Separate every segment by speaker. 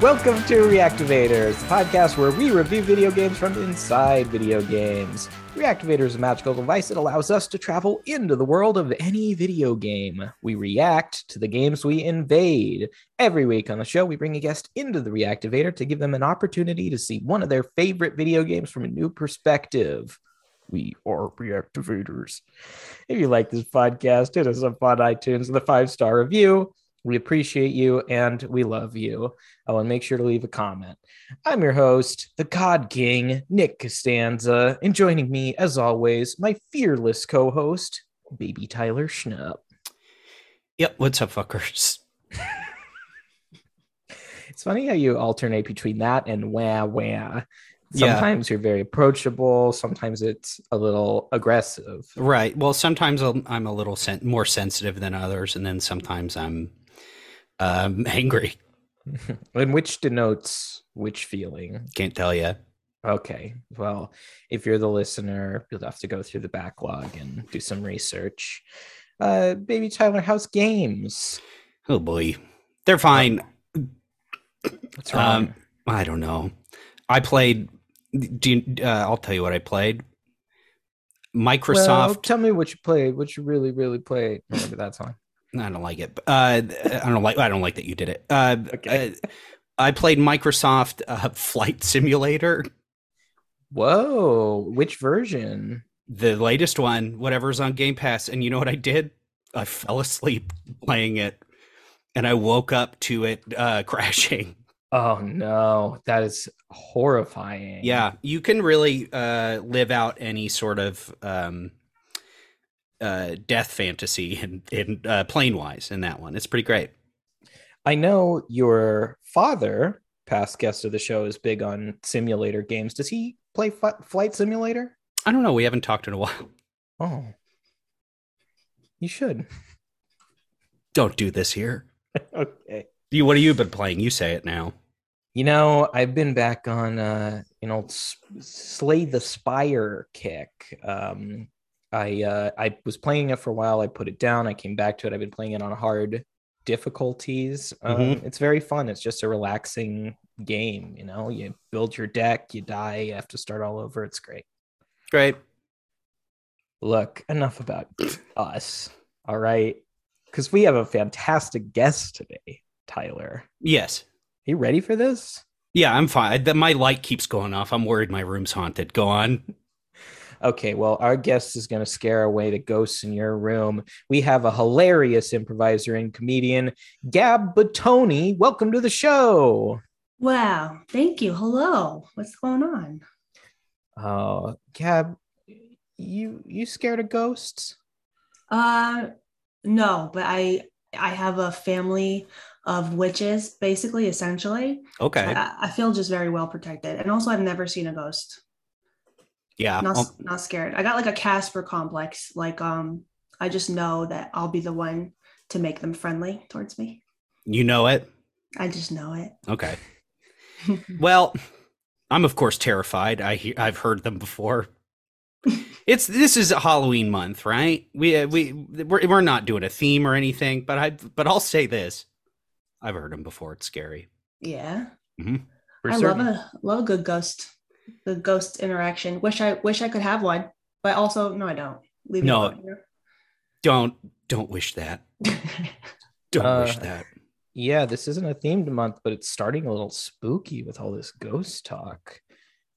Speaker 1: Welcome to Reactivators, the podcast where we review video games from inside video games. Reactivator is a magical device that allows us to travel into the world of any video game. We react to the games we invade. Every week on the show, we bring a guest into the Reactivator to give them an opportunity to see one of their favorite video games from a new perspective. We are Reactivators. If you like this podcast, hit us up on iTunes with a five star review. We appreciate you and we love you. Oh, and make sure to leave a comment. I'm your host, the God King, Nick Costanza, and joining me, as always, my fearless co host, Baby Tyler Schnupp.
Speaker 2: Yep. What's up, fuckers?
Speaker 1: It's funny how you alternate between that and wah wah.
Speaker 2: Yeah.
Speaker 1: Sometimes you're very approachable, sometimes it's a little aggressive.
Speaker 2: Right. Well, sometimes I'm a little sen- more sensitive than others, and then sometimes I'm um, angry.
Speaker 1: and which denotes which feeling.
Speaker 2: Can't tell you.
Speaker 1: Okay. Well, if you're the listener, you'll have to go through the backlog and do some research. Uh, baby Tyler, how's games?
Speaker 2: Oh boy, they're fine.
Speaker 1: What's wrong?
Speaker 2: Um, I don't know. I played. Do you, uh, I'll tell you what I played.
Speaker 1: well,
Speaker 2: Microsoft.
Speaker 1: tell me what you played. What you really, really played. Remember that song?
Speaker 2: I don't like it. Uh, I don't like. I don't like that you did it. Uh,
Speaker 1: Okay.
Speaker 2: uh, I played Microsoft uh, Flight Simulator,
Speaker 1: Whoa! Which version?
Speaker 2: the latest one, whatever's on Game Pass. And you know what I did? I fell asleep playing it, and I woke up to it uh, crashing.
Speaker 1: Oh no, that is horrifying.
Speaker 2: Yeah, you can really uh, live out any sort of um, uh, death fantasy in, in uh, plane wise in that one. It's pretty great.
Speaker 1: I know your father, past guest of the show, is big on simulator games. Does he play Fi- Flight Simulator?
Speaker 2: I don't know. We haven't talked in a while.
Speaker 1: Oh, you should.
Speaker 2: Don't do this here.
Speaker 1: okay.
Speaker 2: You, what have you been playing? You say it now.
Speaker 1: You know, I've been back on uh, you know S- Slay the Spire kick. Um, I uh, I was playing it for a while. I put it down. I came back to it. I've been playing it on hard difficulties. Um,
Speaker 2: Mhm.
Speaker 1: It's very fun. It's just a relaxing game. You know, you build your deck, you die, you have to start all over. It's great.
Speaker 2: Great.
Speaker 1: Look, enough about us. All right, because we have a fantastic guest today, Tyler.
Speaker 2: Yes.
Speaker 1: Are you ready for this?
Speaker 2: Yeah, I'm fine. My light keeps going off. I'm worried my room's haunted. Go on.
Speaker 1: Okay, well, our guest is going to scare away the ghosts in your room. We have a hilarious improviser and comedian, Gab Bottoni. Welcome to the show.
Speaker 3: Wow, thank you. Hello. What's going on?
Speaker 1: Uh, Gab, you you scared of ghosts?
Speaker 3: Uh no, but I I have a family of witches, basically, essentially.
Speaker 2: Okay.
Speaker 3: I, I feel just very well protected. And also I've never seen a ghost.
Speaker 2: Yeah.
Speaker 3: Not
Speaker 2: I'll-
Speaker 3: not scared. I got like a Casper complex. Like um I just know that I'll be the one to make them friendly towards me.
Speaker 2: You know it.
Speaker 3: I just know it.
Speaker 2: Okay. Well, I'm of course terrified. I he- I've heard them before. It's this is a Halloween month, right? We uh, we we're, we're not doing a theme or anything, but I but I'll say this: I've heard them before. It's scary.
Speaker 3: yeah.
Speaker 1: For
Speaker 3: I
Speaker 1: certain.
Speaker 3: love a love a good ghost, the ghost interaction. Wish I wish I could have one, but also no, I don't. Leave
Speaker 2: No.
Speaker 3: alone,
Speaker 2: Don't don't wish that. Don't wish
Speaker 1: Uh,
Speaker 2: that.
Speaker 1: Yeah, this isn't a themed month, but it's starting a little spooky with all this ghost talk.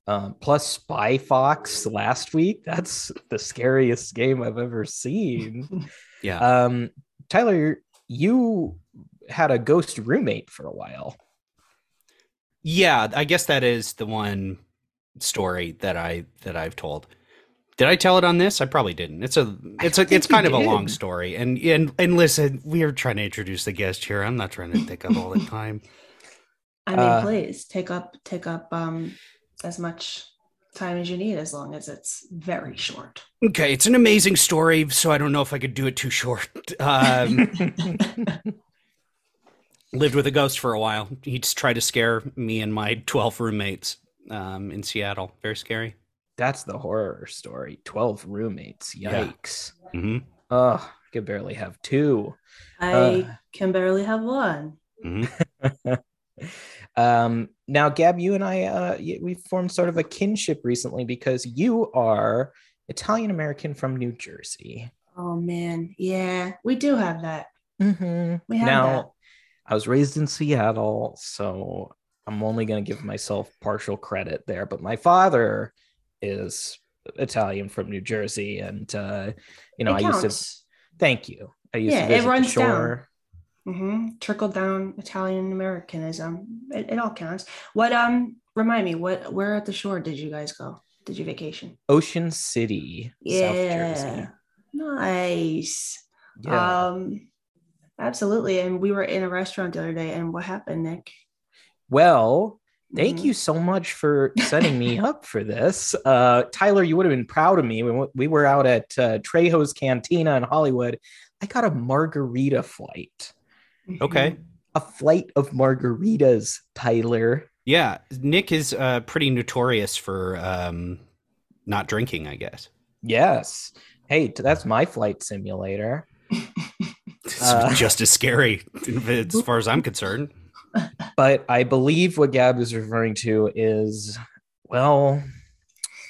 Speaker 1: Um, plus Spy Fox last week. That's the scariest game I've ever seen.
Speaker 2: Yeah.
Speaker 1: Um, Tyler, you had a ghost roommate for a while.
Speaker 2: Yeah, I guess that is the one story that I that I've told. Did I tell it on this? I probably didn't. It's a it's a it's kind of a long story. And and and listen, we are trying to introduce the guest here. I'm not trying to take up all the time.
Speaker 3: I mean,
Speaker 1: Uh,
Speaker 3: please take up take up um as much time as you need, as long as it's very short.
Speaker 2: Okay, it's an amazing story, so I don't know if I could do it too short. Um, lived with a ghost for a while. He just tried to scare me and my 12 roommates um, in Seattle. Very scary.
Speaker 1: That's the horror story. 12 roommates.
Speaker 2: Yeah.
Speaker 1: Yikes.
Speaker 2: hmm
Speaker 1: Oh, I could barely have two.
Speaker 3: I
Speaker 1: Uh.
Speaker 3: can barely have one.
Speaker 2: hmm
Speaker 1: Um, now, Gab, you and I, uh, y- we formed sort of a kinship recently because you are Italian American from New Jersey.
Speaker 3: Oh man, yeah, we do have that.
Speaker 1: Mm-hmm.
Speaker 3: We have
Speaker 1: now,
Speaker 3: that.
Speaker 1: I was raised in Seattle, so I'm only going to give myself partial credit there. But my father is Italian from New Jersey, and uh, you know,
Speaker 3: it
Speaker 1: I used to. Thank you. I used
Speaker 3: Yeah,
Speaker 1: to
Speaker 3: it
Speaker 1: visit the
Speaker 3: runs down.
Speaker 1: shore.
Speaker 3: hmm Trickle down Italian Americanism. It, it all counts. What um remind me, what where at the shore did you guys go? Did you vacation?
Speaker 1: Ocean City, South Jersey.
Speaker 3: Nice.
Speaker 1: Yeah.
Speaker 3: Um absolutely. And we were in a restaurant the other day, and what happened, Nick?
Speaker 1: Well, thank
Speaker 3: Mhm.
Speaker 1: you so much for setting me up for this. Uh, Tyler, you would have been proud of me when we were out at uh, Trejo's Cantina in Hollywood. I got a margarita flight,
Speaker 2: Okay.
Speaker 3: Mhm.
Speaker 1: a flight of margaritas, Tyler.
Speaker 2: Yeah, Nick is uh, pretty notorious for um, not drinking, I guess.
Speaker 1: Yes. Hey, that's my flight simulator.
Speaker 2: It's
Speaker 1: Uh.
Speaker 2: just as scary as far as I'm concerned.
Speaker 1: But I believe what Gab is referring to is, well,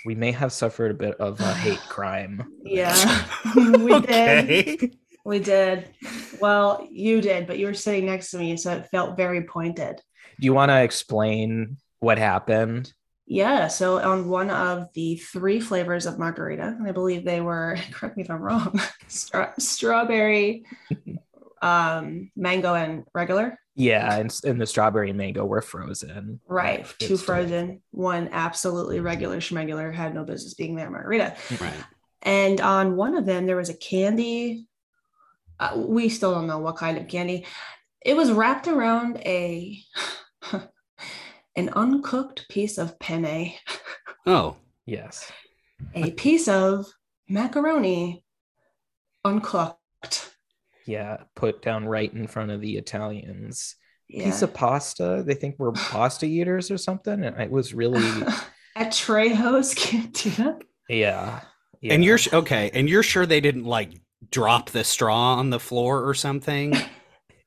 Speaker 1: we may have suffered a bit of a hate crime.
Speaker 3: Yeah. we did. We did. Well, you did, but you were sitting next to me, so it felt very pointed.
Speaker 1: Do you want to explain what happened?
Speaker 3: Yeah. So on one of the three flavors of margarita, and I believe they were, correct me if I'm wrong, stra- strawberry, um, mango, and regular.
Speaker 1: Yeah, and, and the strawberry and mango were frozen.
Speaker 3: Right.
Speaker 1: It's
Speaker 3: Two
Speaker 1: still-
Speaker 3: frozen, one absolutely regular schmegular, had no business being there margarita.
Speaker 2: Right.
Speaker 3: And on one of them, there was a candy. Uh, we still don't know what kind of candy. It was wrapped around a an uncooked piece of penne,
Speaker 2: Oh,
Speaker 1: Yes.
Speaker 3: a piece of macaroni, uncooked.
Speaker 1: Yeah, put down right in front of the Italians.
Speaker 3: Yeah.
Speaker 1: Piece of pasta. They think we're pasta eaters or something. And it was really,
Speaker 3: at Trejo's Cantina.
Speaker 1: yeah. yeah.
Speaker 2: and you're sh- okay, and you're sure they didn't like drop the straw on the floor or something?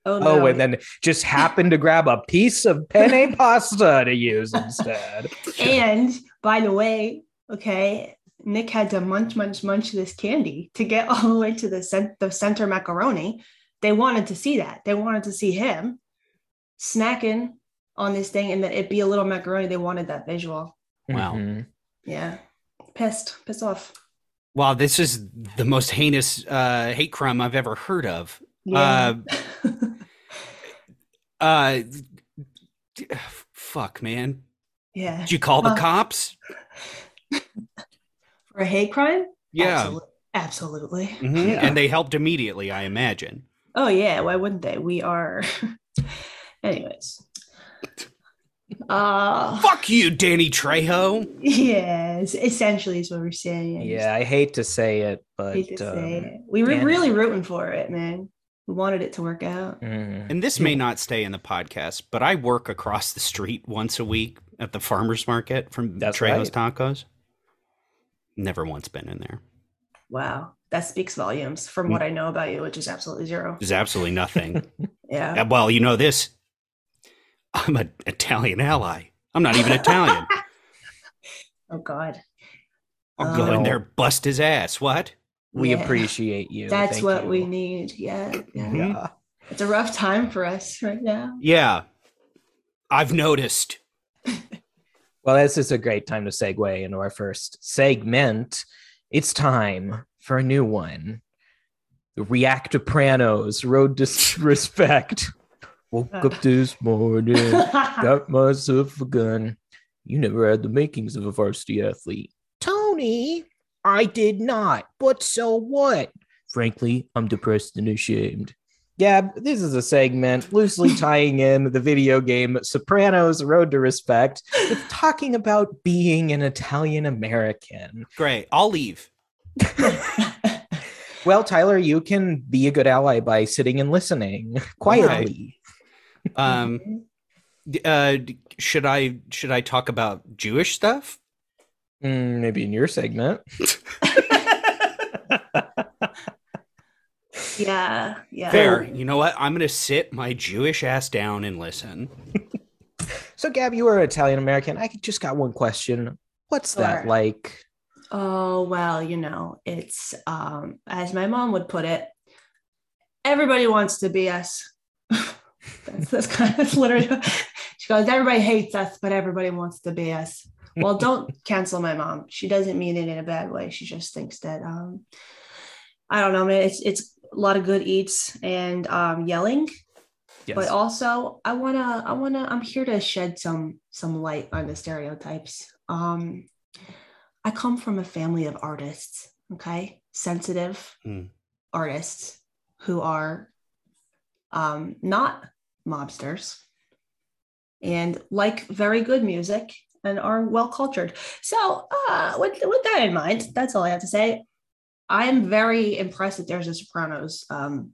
Speaker 3: Oh no!
Speaker 1: Oh, and then just happened to grab a piece of penne pasta to use instead.
Speaker 3: And by the way, okay, Nick had to munch, munch, munch this candy to get all the way to the, cent- the center macaroni. They wanted to see that. They wanted to see him snacking on this thing and that it be a little macaroni. They wanted that visual.
Speaker 2: Wow.
Speaker 1: Mhm.
Speaker 3: Yeah. Pissed, pissed off.
Speaker 2: Wow, this is the most heinous uh, hate crime I've ever heard of.
Speaker 3: Yeah.
Speaker 2: Uh, d- fuck, man.
Speaker 3: yeah.
Speaker 2: Did you call the
Speaker 3: Uh,
Speaker 2: cops?
Speaker 3: For a hate crime?
Speaker 2: Yeah.
Speaker 3: Absolutely. Absolutely.
Speaker 2: Mhm,
Speaker 1: Yeah.
Speaker 2: And they helped immediately, I imagine.
Speaker 3: Oh yeah, why wouldn't they? We are anyways. Uh
Speaker 2: Fuck you, Danny Trejo.
Speaker 3: yes, essentially is what we're saying. I
Speaker 1: Yeah, I hate to say it, but
Speaker 3: hate to say
Speaker 1: um,
Speaker 3: it. We were
Speaker 1: Danny-
Speaker 3: really rooting for it, man. We wanted it to work out.
Speaker 1: mm,
Speaker 2: And this may not stay in the podcast, but I work across the street once a week at the farmer's market from
Speaker 1: That's
Speaker 2: Trejo's
Speaker 1: right.
Speaker 2: Tacos. Never once been in there.
Speaker 3: Wow. That speaks volumes
Speaker 1: Mm.
Speaker 3: from what I know about you, which is absolutely zero.
Speaker 2: There's absolutely nothing.
Speaker 3: Yeah.
Speaker 2: Uh, well, you know this. I'm an Italian ally. I'm not even Italian.
Speaker 3: Oh God.
Speaker 2: I'll go in there, bust his ass. What?
Speaker 1: we
Speaker 3: Yeah.
Speaker 1: appreciate you.
Speaker 3: That's
Speaker 1: Thank
Speaker 3: what
Speaker 1: you.
Speaker 3: we need. Yeah. Yeah.
Speaker 1: Yeah.
Speaker 3: It's a rough time for us right now.
Speaker 2: Yeah. I've noticed.
Speaker 1: Well, this is a great time to segue into our first segment. It's time for a new one. The Reactopranos Road to Respect. Woke up this morning, got myself a gun. You never had the makings of a varsity athlete. Tony, I did not. But so what? Frankly, I'm depressed and ashamed. Gab, this is a segment loosely tying in the video game Sopranos Road to Respect with talking about being an Italian American.
Speaker 2: Great. I'll leave.
Speaker 1: Well, Tyler, you can be a good ally by sitting and listening quietly.
Speaker 2: Um, uh, should I should I talk about Jewish stuff?
Speaker 1: Mm, maybe in your segment.
Speaker 3: Yeah. Yeah.
Speaker 2: Fair. You know what? I'm gonna sit my Jewish ass down and listen.
Speaker 1: So, Gab, you are Italian American. I just got one question. What's that like?
Speaker 3: Oh, well, you know, it's um as my mom would put it, everybody wants to be us. that's that's kind of that's literally she goes, everybody hates us, but everybody wants to be us. Well, don't cancel my mom. She doesn't mean it in a bad way. She just thinks that um I don't know, man. It's it's a lot of good eats and um yelling.
Speaker 1: Yes.
Speaker 3: but also i want to i want to i'm here to shed some some light on the stereotypes. Um i come from a family of artists okay? Sensitive
Speaker 2: Hmm.
Speaker 3: artists who are um not mobsters and like very good music and are well cultured. So uh with, with that in mind that's all i have to say i'm very impressed that there's a sopranos um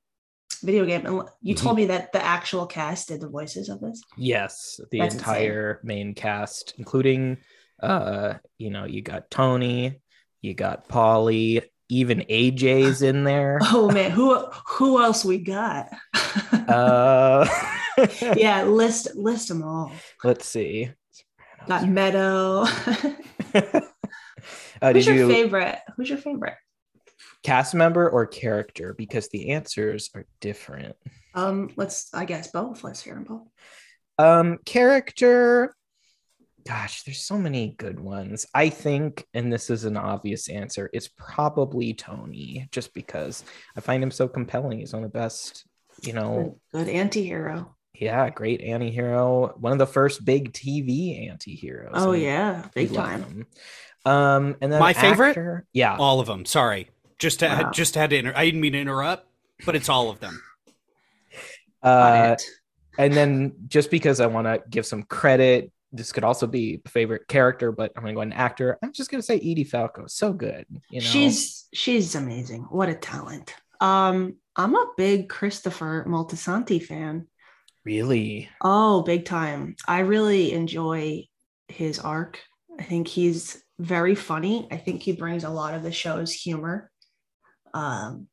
Speaker 3: video game. And you told me that the actual cast did the voices of this?
Speaker 1: Yes, the
Speaker 3: That's
Speaker 1: entire main cast, including uh, you know, you got Tony, you got Paulie, even AJ's in there.
Speaker 3: oh man. Who who else we got?
Speaker 1: Uh
Speaker 3: yeah list list them all.
Speaker 1: Let's see.
Speaker 3: got meadow.
Speaker 1: Uh,
Speaker 3: who's your
Speaker 1: you
Speaker 3: favorite? Who's your favorite
Speaker 1: cast member or character? Because the answers are different.
Speaker 3: um let's i guess both let's hear them both
Speaker 1: Um, character. Gosh, there's so many good ones. I think, and this is an obvious answer, it's probably Tony, just because I find him so compelling. He's one of the best, you know,
Speaker 3: good, good anti-hero
Speaker 1: yeah, great anti-hero. One of the first big TV anti-heroes.
Speaker 3: oh
Speaker 1: and
Speaker 3: yeah big time
Speaker 1: him. Um, and then
Speaker 2: My favorite?
Speaker 1: yeah,
Speaker 2: All of them. Sorry. Just to,
Speaker 3: Wow.
Speaker 2: just had to. Inter- I didn't mean to interrupt, but it's all of them.
Speaker 1: Uh, and then just because I want to give some credit, this could also be favorite character, but I'm gonna go an actor. I'm just gonna say Edie Falco. So good, you know.
Speaker 3: she's she's amazing what a talent um i'm a big christopher moltisanti fan
Speaker 1: really
Speaker 3: Oh, big time. I really enjoy his arc. I think he's very funny. I think he brings a lot of the show's humor. Um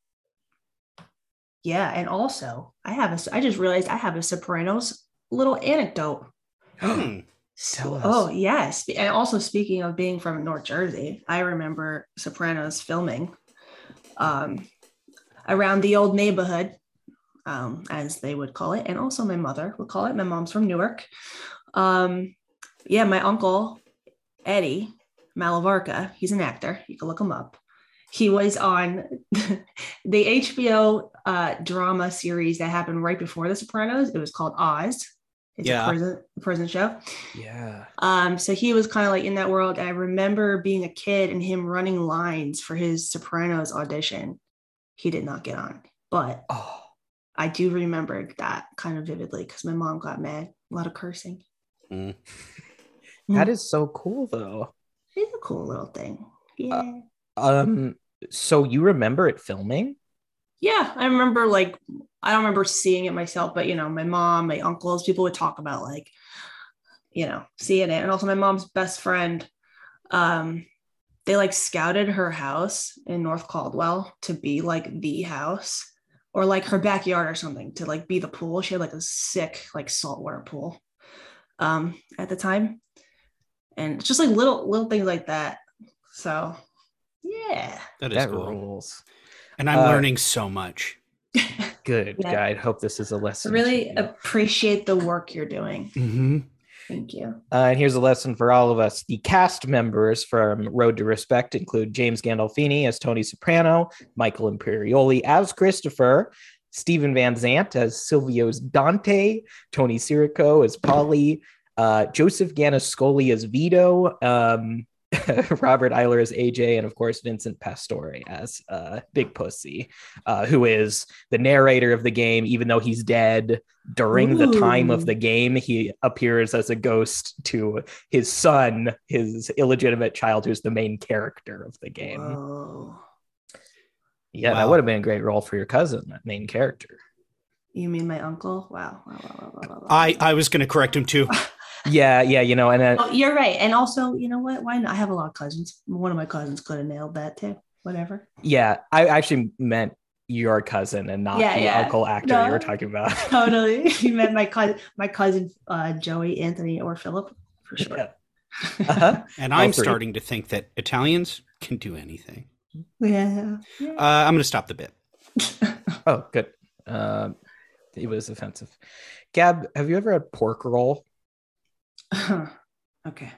Speaker 3: yeah, and also I have a I just realized I have a Sopranos little anecdote.
Speaker 2: Hmm.
Speaker 1: Tell us.
Speaker 3: Oh, yes. And also speaking of being from North Jersey, I remember Sopranos filming um around the old neighborhood um, as they would call it, and also my mother would call it. My mom's from Newark. Um, yeah, my uncle Eddie Malavarca, he's an actor. You can look him up. He was on the HBO uh, drama series that happened right before The Sopranos. It was called Oz. It's
Speaker 2: Yeah.
Speaker 3: a prison, prison show.
Speaker 1: yeah
Speaker 3: Um, so he was kind of like in that world. I remember being a kid and him running lines for his Sopranos audition. He did not get on, but
Speaker 1: oh
Speaker 3: I do remember that kind of vividly because my mom got mad. A lot of cursing.
Speaker 2: Mm.
Speaker 1: that is so cool though
Speaker 3: It's a cool little thing. Yeah.
Speaker 1: Um so you remember it filming
Speaker 3: yeah. I remember like I don't remember seeing it myself, but you know, my mom, my uncles, people would talk about like, you know, seeing it. And also my mom's best friend, um, they like scouted her house in North Caldwell to be like the house or like her backyard or something to like be the pool. She had like a sick like saltwater pool um at the time. And just like little little things like that. So yeah.
Speaker 2: That is
Speaker 1: that
Speaker 2: cool.
Speaker 1: rules
Speaker 2: And I'm
Speaker 1: Uh,
Speaker 2: learning so much.
Speaker 1: good
Speaker 3: Yeah.
Speaker 1: guide hope this is a lesson
Speaker 3: really appreciate the work you're doing.
Speaker 2: Mm-hmm.
Speaker 3: Thank you.
Speaker 1: Uh, and here's a lesson for all of us. The cast members from Road to Respect include James Gandolfini as Tony Soprano, Michael Imperioli as Christopher, Steven Van Zandt as Silvio's Dante, Tony Sirico as Paulie, uh, Joseph Gannascoli as Vito, um, Robert Iler as AJ, and of course Vincent Pastore as uh, Big Pussy, uh, who is the narrator of the game, even though he's dead. During the time of the game, he appears as a ghost to his son, his illegitimate child, who's the main character of the game.
Speaker 3: Whoa.
Speaker 1: Yeah, that would have been a great role for your cousin, that main character.
Speaker 3: You mean my uncle? Wow. wow, wow, wow, wow, wow, wow.
Speaker 2: I I was going to correct him too.
Speaker 1: Yeah, yeah, you know, and then
Speaker 3: Oh, you're right. And also, you know what? Why not? I have a lot of cousins. One of my cousins could have nailed that too. Whatever.
Speaker 1: yeah, I actually meant your cousin and not
Speaker 3: Yeah,
Speaker 1: the
Speaker 3: yeah.
Speaker 1: uncle actor
Speaker 3: No.
Speaker 1: you were talking about.
Speaker 3: totally. You meant my cousin, my cousin uh, Joey, Anthony, or Philip for sure.
Speaker 1: Yeah. Uh-huh.
Speaker 2: And I'm starting to think that Italians can do anything.
Speaker 3: Yeah. yeah.
Speaker 2: Uh, I'm going to stop the bit.
Speaker 1: Oh, good. Um, it was offensive. Gab, have you ever had pork roll?
Speaker 3: okay.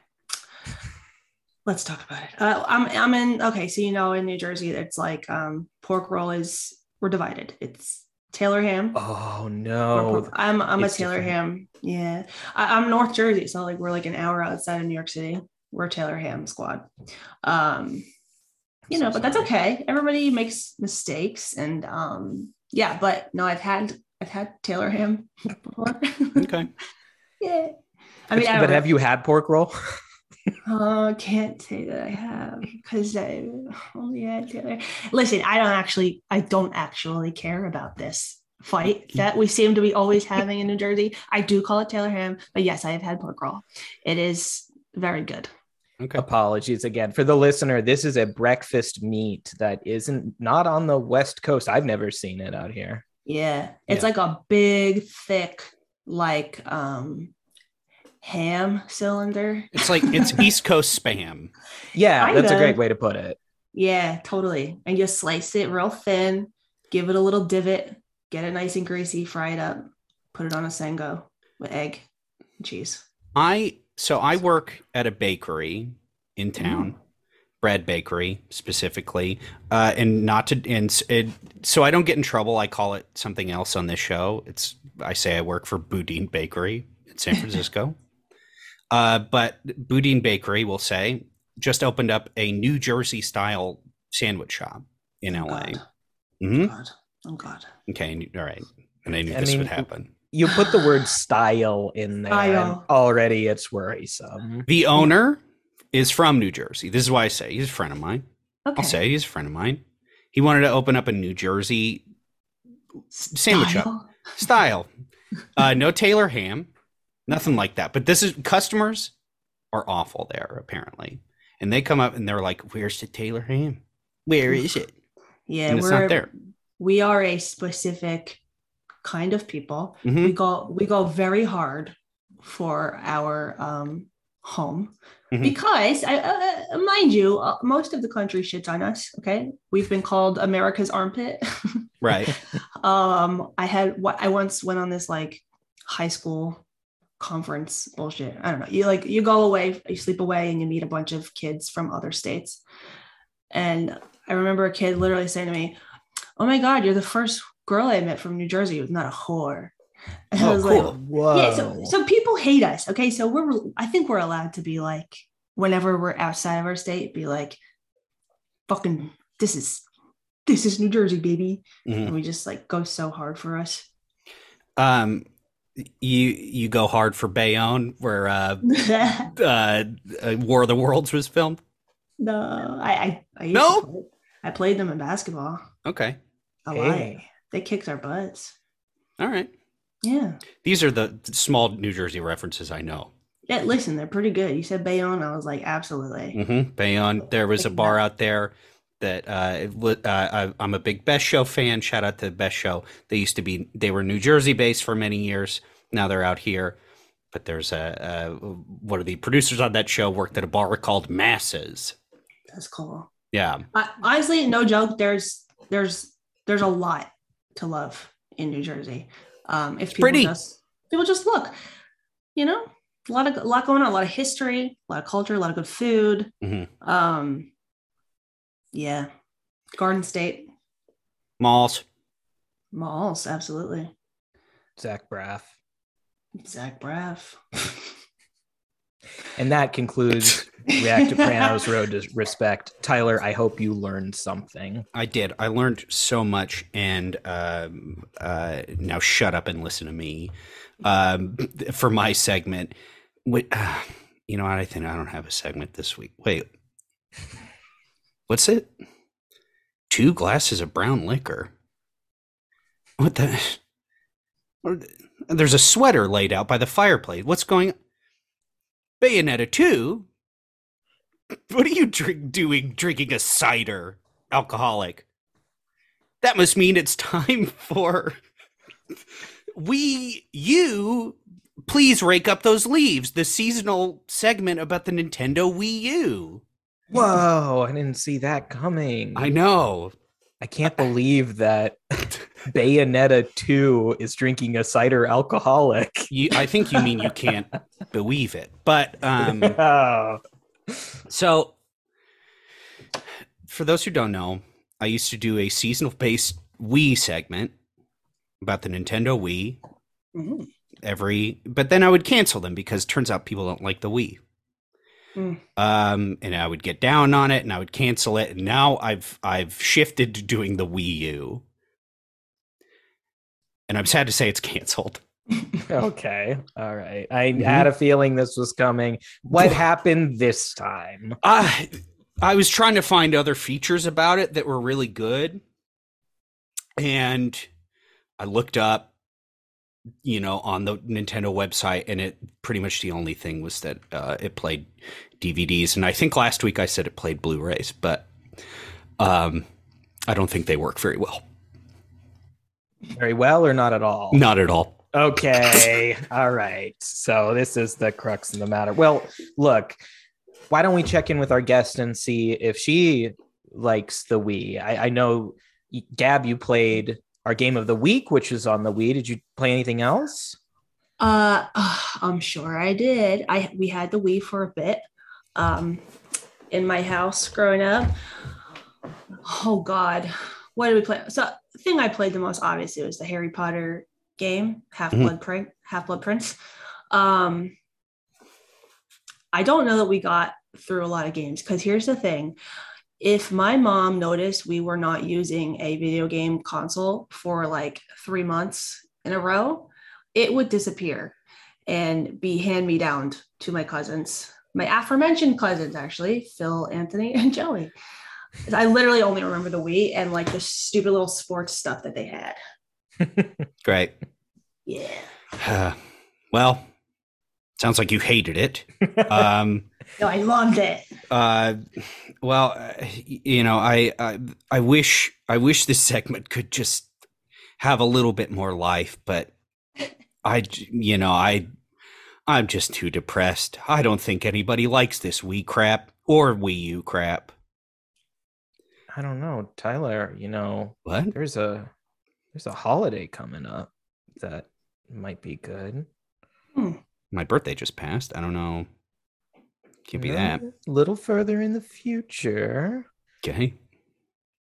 Speaker 3: Let's talk about it. Uh, I'm I'm in okay, so you know in New Jersey it's like um pork roll is we're divided. It's Taylor ham.
Speaker 1: Oh no.
Speaker 3: I'm I'm a Taylor
Speaker 1: different.
Speaker 3: ham. Yeah. I, I'm North Jersey, so like we're like an hour outside of New York City. We're Taylor ham squad. Um you
Speaker 1: So
Speaker 3: know, but that's okay. Everybody makes mistakes and um yeah, but no, I've had I've had Taylor ham before.
Speaker 2: Okay.
Speaker 3: yeah. I mean, I
Speaker 1: but have you had pork roll?
Speaker 3: Oh, I can't say that I have because I only had Taylor. Listen, I don't actually, I don't actually care about this fight that we seem to be always having in New Jersey. I do call it Taylor ham, but yes, I have had pork roll. It is very good.
Speaker 2: Okay.
Speaker 1: Apologies again for the listener. This is a breakfast meat that isn't not on the West Coast. I've never seen it out here.
Speaker 3: Yeah, it's
Speaker 2: Yeah.
Speaker 3: like a big, thick, like um ham cylinder.
Speaker 2: It's like it's East Coast spam.
Speaker 1: Yeah, that's a great way to put it.
Speaker 3: Yeah, totally. And you slice it real thin, give it a little divot, get it nice and greasy, fry it up, put it on a sango with egg and cheese.
Speaker 2: I so I work at a bakery in town, bread bakery specifically, uh, and not to and it, so I don't get in trouble. I call it something else on this show. It's I say I work for Boudin Bakery in San Francisco, uh, but Boudin Bakery will say just opened up a New Jersey style sandwich shop in
Speaker 3: Oh,
Speaker 2: LA.
Speaker 3: God.
Speaker 2: hmm
Speaker 3: God. Oh God.
Speaker 2: Okay, all right, and I knew
Speaker 1: I
Speaker 2: this
Speaker 1: mean,
Speaker 2: would happen.
Speaker 1: You put the word style in there, and
Speaker 3: Style.
Speaker 1: already it's worrisome.
Speaker 2: The owner is from New Jersey. This is why I say he's a friend of mine.
Speaker 3: Okay.
Speaker 2: I'll say he's a friend of mine. He wanted to open up a New Jersey sandwich shop
Speaker 3: Style.
Speaker 2: style. Uh, no Taylor ham, nothing like that. But this is customers are awful there apparently, and they come up and they're like, "Where's the Taylor ham? Where is it?"
Speaker 3: Yeah,
Speaker 2: And it's
Speaker 3: we're
Speaker 2: not there.
Speaker 3: we are a specific kind of people.
Speaker 2: Mhm.
Speaker 3: We go we go very hard for our um home
Speaker 2: Mhm.
Speaker 3: because I, uh, mind you, uh, most of the country shits on us. Okay, we've been called America's armpit.
Speaker 2: Right.
Speaker 3: um i had what i once went on this like high school conference bullshit i don't know you like you go away you sleep away and you meet a bunch of kids from other states and i remember a kid literally saying to me oh my god you're the first girl i met from new jersey who's not a whore and i
Speaker 2: Oh,
Speaker 3: was
Speaker 2: cool.
Speaker 3: like
Speaker 1: Whoa.
Speaker 3: yeah so, so people hate us okay so we're i think we're allowed to be like whenever we're outside of our state be like fucking this is this is new jersey baby
Speaker 2: Mhm.
Speaker 3: and we just like go so hard for us.
Speaker 2: Um, you you go hard for Bayonne, where uh, uh, uh, War of the Worlds was filmed.
Speaker 3: I I, I used
Speaker 2: No?
Speaker 3: to play- I played them in basketball
Speaker 2: Okay.
Speaker 3: a lot.
Speaker 1: Hey.
Speaker 3: They kicked our butts.
Speaker 2: All right.
Speaker 3: Yeah.
Speaker 2: These are the small New Jersey references I know.
Speaker 3: Yeah, listen, they're pretty good. You said Bayonne, I was like, absolutely.
Speaker 2: Mm-hmm. Bayonne. There was a bar out there that uh, it uh, I, I'm a big Best Show fan. Shout out to the Best Show. They used to be they were New Jersey based for many years. Now they're out here. But there's a, a one of the producers on that show worked at a bar called Masses.
Speaker 3: That's cool.
Speaker 2: Yeah.
Speaker 3: I, honestly, no joke. There's there's there's a lot to love in New Jersey. Um, if people
Speaker 2: pretty.
Speaker 3: just people just look, you know, a lot of a lot going on, a lot of history, a lot of culture, a lot of good food.
Speaker 2: Mhm.
Speaker 3: Um, yeah, Garden State
Speaker 2: Malls.
Speaker 3: malls, absolutely.
Speaker 1: Zach Braff.
Speaker 3: Zach Braff.
Speaker 1: And that concludes React to Pranos Road to Respect. Tyler, I hope you learned something.
Speaker 2: I did. I learned so much, and um, uh, now shut up and listen to me um, for my segment. Wait, uh, you know what? I think I don't have a segment this week. Wait, what's it? Two glasses of brown liquor. What the? Or- There's a sweater laid out by the fireplace. What's going? Bayonetta two. What are you drink, doing? Drinking a cider, alcoholic. that must mean it's time for we you please rake up those leaves the seasonal segment about the nintendo wii u
Speaker 1: Whoa, I didn't see that coming.
Speaker 2: i know
Speaker 1: I can't believe that Bayonetta 2 is drinking a cider alcoholic.
Speaker 2: you i think you mean you can't believe it but um so for those who don't know i used to do a seasonal based wii segment about the nintendo wii
Speaker 3: Mhm.
Speaker 2: every but then i would cancel them because turns out people don't like the wii
Speaker 3: Mm.
Speaker 2: um and i would get down on it and i would cancel it and now i've i've shifted to doing the wii u and i'm sad to say it's canceled
Speaker 1: Okay. All right. I
Speaker 2: Mhm.
Speaker 1: had a feeling this was coming. What happened this time?
Speaker 2: I I was trying to find other features about it that were really good, and I looked up, you know, on the Nintendo website, and it pretty much the only thing was that uh, it played DVDs, and I think last week I said it played Blu-rays, but um, I don't think they work very well.
Speaker 1: Very well or not at all?
Speaker 2: Not at all.
Speaker 1: Okay. All right. So this is the crux of the matter. Well, look, why don't we check in with our guest and see if she likes the Wii? I, I know, Gab, you played our game of the week, which is on the Wii. Did you play anything else?
Speaker 3: Uh, I'm sure I did. I we had the Wii for a bit, um, in my house growing up. Oh God, what did we play? So the thing I played the most obviously was the Harry Potter game, Half Blood Prince. Half Blood Prince. Um, I don't know that we got through a lot of games because here's the thing. If my mom noticed we were not using a video game console for like three months in a row, it would disappear and be hand me down to my cousins, my aforementioned cousins, actually, Phil, Anthony, and Joey. I literally only remember the Wii and like the stupid little sports stuff that they had.
Speaker 2: Great.
Speaker 3: Yeah.
Speaker 2: well, sounds like you hated it. Um,
Speaker 3: No, I loved it.
Speaker 2: uh, well, uh, you know, I, I I wish I wish this segment could just have a little bit more life, but I, you know, I I'm just too depressed. I don't think anybody likes this Wii crap or Wii U crap.
Speaker 1: I don't know, Tyler. You know,
Speaker 2: What?
Speaker 1: there's a there's a holiday coming up that might be good.
Speaker 2: My birthday just passed. I don't know. Can't be that.
Speaker 1: A little further in the future,
Speaker 2: Okay.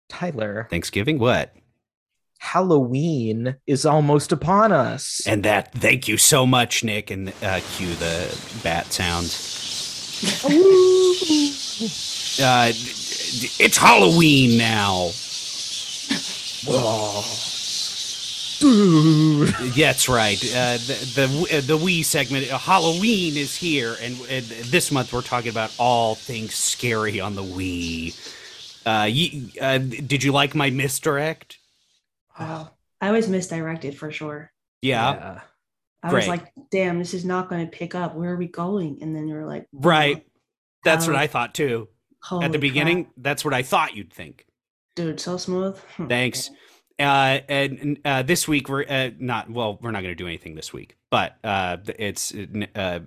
Speaker 1: Tyler.
Speaker 2: Thanksgiving. What?
Speaker 1: Halloween is almost upon us.
Speaker 2: And that. Thank you so much, Nick. And uh, cue the bat sounds. Uh, it's Halloween now.
Speaker 1: Whoa. Dude.
Speaker 2: That's right. Uh, the the uh, the Wii segment, uh, Halloween is here, and, and this month we're talking about all things scary on the Wii. Uh, you, uh, did you like my misdirect?
Speaker 3: Wow. I was misdirected for sure.
Speaker 2: Yeah,
Speaker 3: I
Speaker 2: Great.
Speaker 3: was like, damn, this is not going to pick up. Where are we going? And then you were like,
Speaker 2: right. That's what I thought too. At the
Speaker 3: crap.
Speaker 2: beginning, that's what I thought you'd think.
Speaker 3: dude, so smooth. Hmm.
Speaker 2: Thanks. Uh, and uh, this week we're uh, not well. We're not going to do anything this week, but uh, it's uh,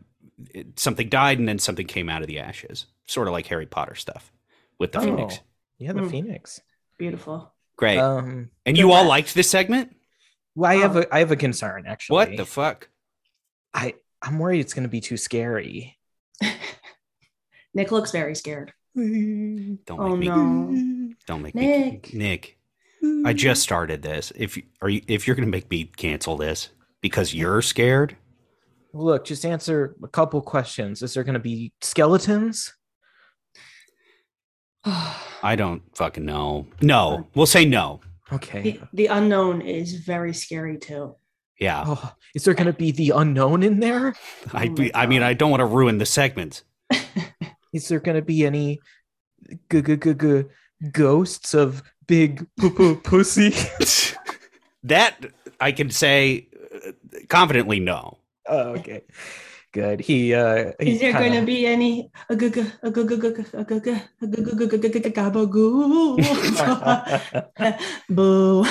Speaker 2: it, something died and then something came out of the ashes, sort of like Harry Potter stuff with the
Speaker 1: Oh,
Speaker 2: Phoenix.
Speaker 1: Yeah, the
Speaker 3: Hmm.
Speaker 1: Phoenix.
Speaker 3: Beautiful.
Speaker 2: Great.
Speaker 1: Um,
Speaker 2: and you all
Speaker 3: Congrats.
Speaker 2: liked this segment?
Speaker 1: well, I have
Speaker 3: Oh.
Speaker 1: a I have a concern actually.
Speaker 2: What the fuck?
Speaker 1: I I'm worried it's going to be too scary.
Speaker 3: Nick looks very scared.
Speaker 2: Don't make
Speaker 3: Oh
Speaker 2: me.
Speaker 3: no.
Speaker 2: Don't make
Speaker 3: Nick.
Speaker 2: me. Nick, I just started this. If you, are you, if you're going to make me cancel this because you're scared,
Speaker 1: Look, just answer a couple questions. Is there going to be skeletons?
Speaker 2: I don't fucking know. No, we'll say no.
Speaker 1: Okay.
Speaker 3: the, the unknown is very scary too.
Speaker 2: Yeah,
Speaker 1: Oh, is there going to be the unknown in there?
Speaker 2: I,
Speaker 3: Oh
Speaker 2: I mean, I don't want to ruin the segment.
Speaker 1: Is there going to be any g- g- g- g- ghosts of big p- p- pussy?
Speaker 2: that I can say uh, confidently no.
Speaker 1: oh, okay. good. He uh he
Speaker 3: Is there
Speaker 1: kinda-
Speaker 3: going to be any? Boo.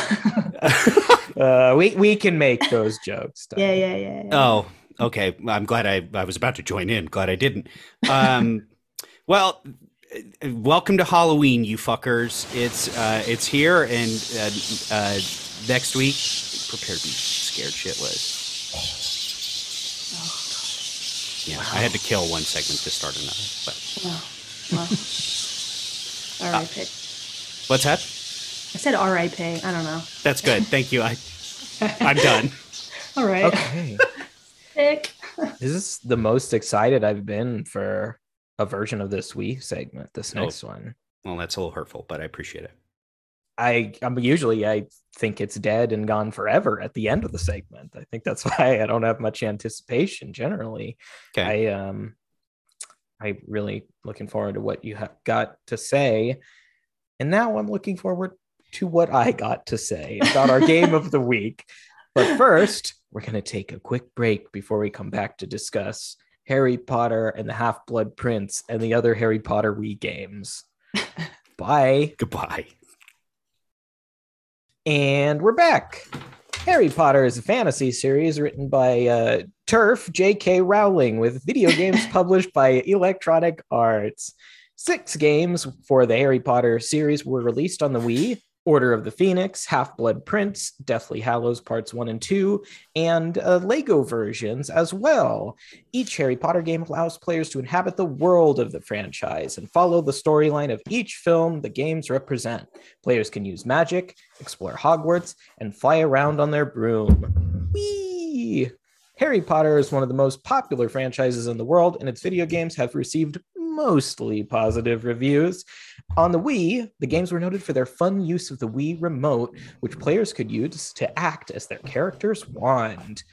Speaker 1: uh we we can make those jokes.
Speaker 3: Yeah, yeah, yeah. yeah.
Speaker 2: Oh, okay. I'm glad I, I was about to join in. Glad I didn't. Um, well, welcome to Halloween, you fuckers. It's uh, it's here, and uh, uh, next week, prepare to be scared shitless. Yeah, I had to kill one segment to start another. But
Speaker 3: Wow. Wow. R.I.P.
Speaker 2: what's that?
Speaker 3: I said R.I.P. I don't know.
Speaker 2: That's good. Thank you. I I'm done.
Speaker 3: All right.
Speaker 1: Okay.
Speaker 3: Pick.
Speaker 1: this is the most excited I've been for a version of this Wii segment. This
Speaker 2: Oh.
Speaker 1: next one.
Speaker 2: Well, that's a little hurtful, but I appreciate it.
Speaker 1: I I'm usually I think it's dead and gone forever at the end of the segment. I think that's why I don't have much anticipation generally.
Speaker 2: Okay.
Speaker 1: I um I really looking forward to what you have got to say. And now I'm looking forward to what I got to say about our game of the week. But first, we're going to take a quick break before we come back to discuss Harry Potter and the Half Blood Prince and the other Harry Potter Wii games. Bye.
Speaker 2: Goodbye.
Speaker 1: And we're back. Harry Potter is a fantasy series written by uh, TERF J.K. Rowling with video games published by Electronic Arts. Six games for the Harry Potter series were released on the Wii Order of the Phoenix, Half Blood Prince, Deathly Hallows Parts 1 and 2, and uh, Lego versions as well. Each Harry Potter game allows players to inhabit the world of the franchise and follow the storyline of each film the games represent. Players can use magic, explore Hogwarts, and fly around on their broom. Whee! Harry Potter is one of the most popular franchises in the world, and its video games have received mostly positive reviews. On the Wii, the games were noted for their fun use of the Wii remote, which players could use to act as their character's wand.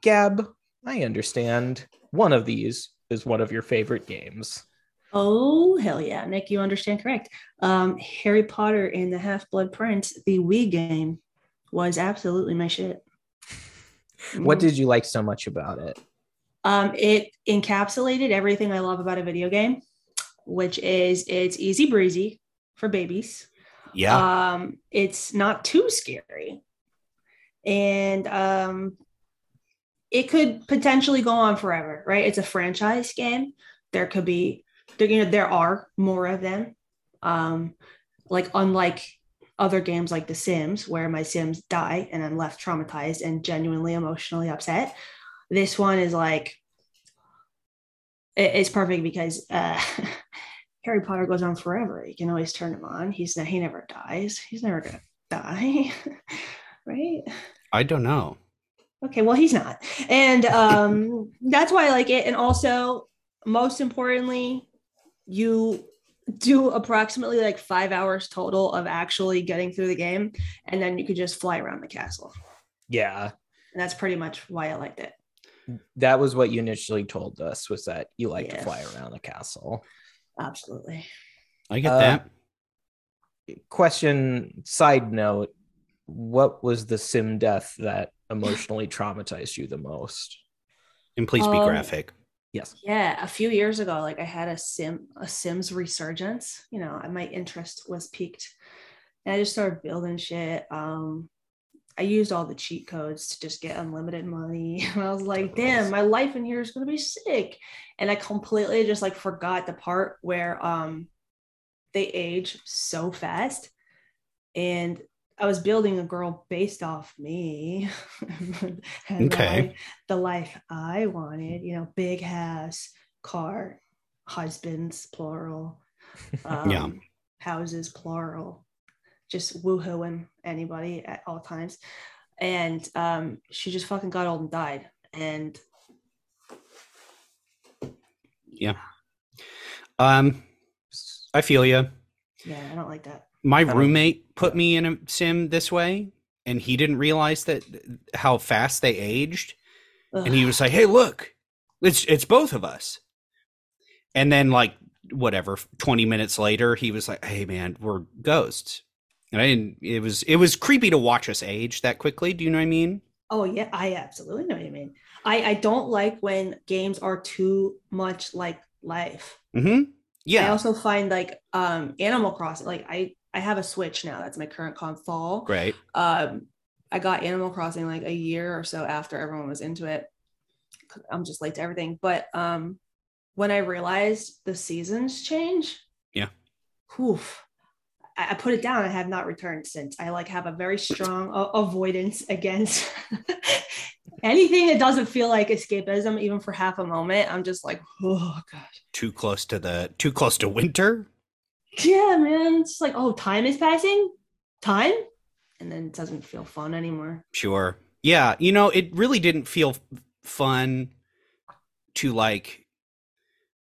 Speaker 1: Gab, I understand one of these is one of your favorite games.
Speaker 3: Oh, hell yeah. Nick, you understand correct. Um, Harry Potter and the Half Blood Prince, the Wii game, was absolutely my shit.
Speaker 1: What
Speaker 3: Mm.
Speaker 1: did you like so much about it?
Speaker 3: Um, it encapsulated everything I love about a video game, which is it's easy breezy for babies.
Speaker 2: Yeah.
Speaker 3: Um, it's not too scary. And um, it could potentially go on forever, right? It's a franchise game. There could be there, you know, there are more of them. Um, like unlike other games like The Sims, where my Sims die and I'm left traumatized and genuinely emotionally upset. This one is like it- it's perfect because uh Harry Potter goes on forever. You can always turn him on. He's he never dies. He's never gonna die, right?
Speaker 2: I don't know.
Speaker 3: Okay, well he's not, and um, that's why I like it. And also, most importantly, you do approximately like five hours total of actually getting through the game, and then you could just fly around the castle.
Speaker 1: Yeah,
Speaker 3: And that's pretty much why I liked it.
Speaker 1: That was what you initially told us was that you like to fly around the castle.
Speaker 3: Absolutely.
Speaker 2: I get
Speaker 1: Uh,
Speaker 2: that.
Speaker 1: Question side note, what was the sim death that emotionally traumatized you the most?
Speaker 2: And please be
Speaker 3: um,
Speaker 2: graphic.
Speaker 1: Yes.
Speaker 3: Yeah, a few years ago, like I had a sim a Sims resurgence. You know, my interest was piqued, and I just started building shit. Um, I used all the cheat codes to just get unlimited money. And I was like, damn, my life in here is gonna be sick. And I completely just like forgot the part where um they age so fast. And I was building a girl based off me. And the
Speaker 2: Okay.
Speaker 3: life- the life I wanted, you know, big house, car, husbands, plural. Um,
Speaker 2: Yeah.
Speaker 3: Houses, plural. Just woohooing anybody at all times. And um, she just fucking got old and died. And yeah,
Speaker 2: Um, I feel you.
Speaker 3: yeah, I don't like that.
Speaker 2: My roommate put me in a sim this way, and he didn't realize that how fast they aged. And he
Speaker 3: Ugh.
Speaker 2: was like, "Hey, look, it's it's both of us." And then, like, whatever, twenty minutes later, he was like, "Hey, man, we're ghosts." And I didn't. It was it was creepy to watch us age that quickly. Do you know what I mean?
Speaker 3: Oh yeah, I absolutely know what you mean. I I don't like when games are too much like life.
Speaker 2: Mm-hmm. Yeah.
Speaker 3: I also find like um Animal Crossing. Like I I have a Switch now. That's my current console.
Speaker 2: Great.
Speaker 3: Um, I got Animal Crossing like a year or so after everyone was into it. I'm just late to everything. But um, when I realized the seasons change,
Speaker 2: Yeah.
Speaker 3: whew, I, put it down. I have not returned since. I like have a very strong avoidance against anything that doesn't feel like escapism, even for half a moment. I'm just like, oh god.
Speaker 2: Too close to the too close to winter.
Speaker 3: Yeah, man. It's like, oh, time is passing. Time. And then it doesn't feel fun anymore.
Speaker 2: Sure. Yeah, you know, it really didn't feel fun to like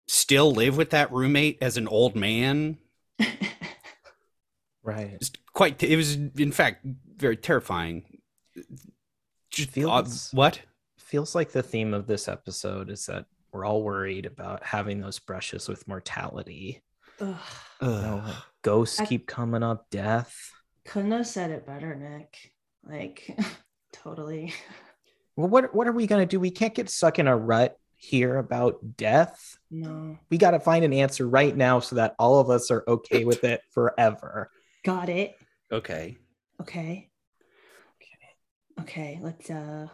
Speaker 2: still live with that roommate as an old man.
Speaker 1: Right.
Speaker 2: It's quite it was in fact very terrifying. Just odd- what?
Speaker 1: Feels like the theme of this episode is that we're all worried about having those brushes with mortality.
Speaker 3: Ugh.
Speaker 1: You know, like ghosts
Speaker 3: I-
Speaker 1: keep coming up, death.
Speaker 3: Couldn't have said it better, Nick. Like, totally.
Speaker 1: Well, what what are we gonna do? We can't get stuck in a rut here about death.
Speaker 3: No.
Speaker 1: We got to find an answer right now so that all of us are okay with it forever.
Speaker 3: Got it.
Speaker 2: Okay.
Speaker 3: Okay. Okay. Let's uh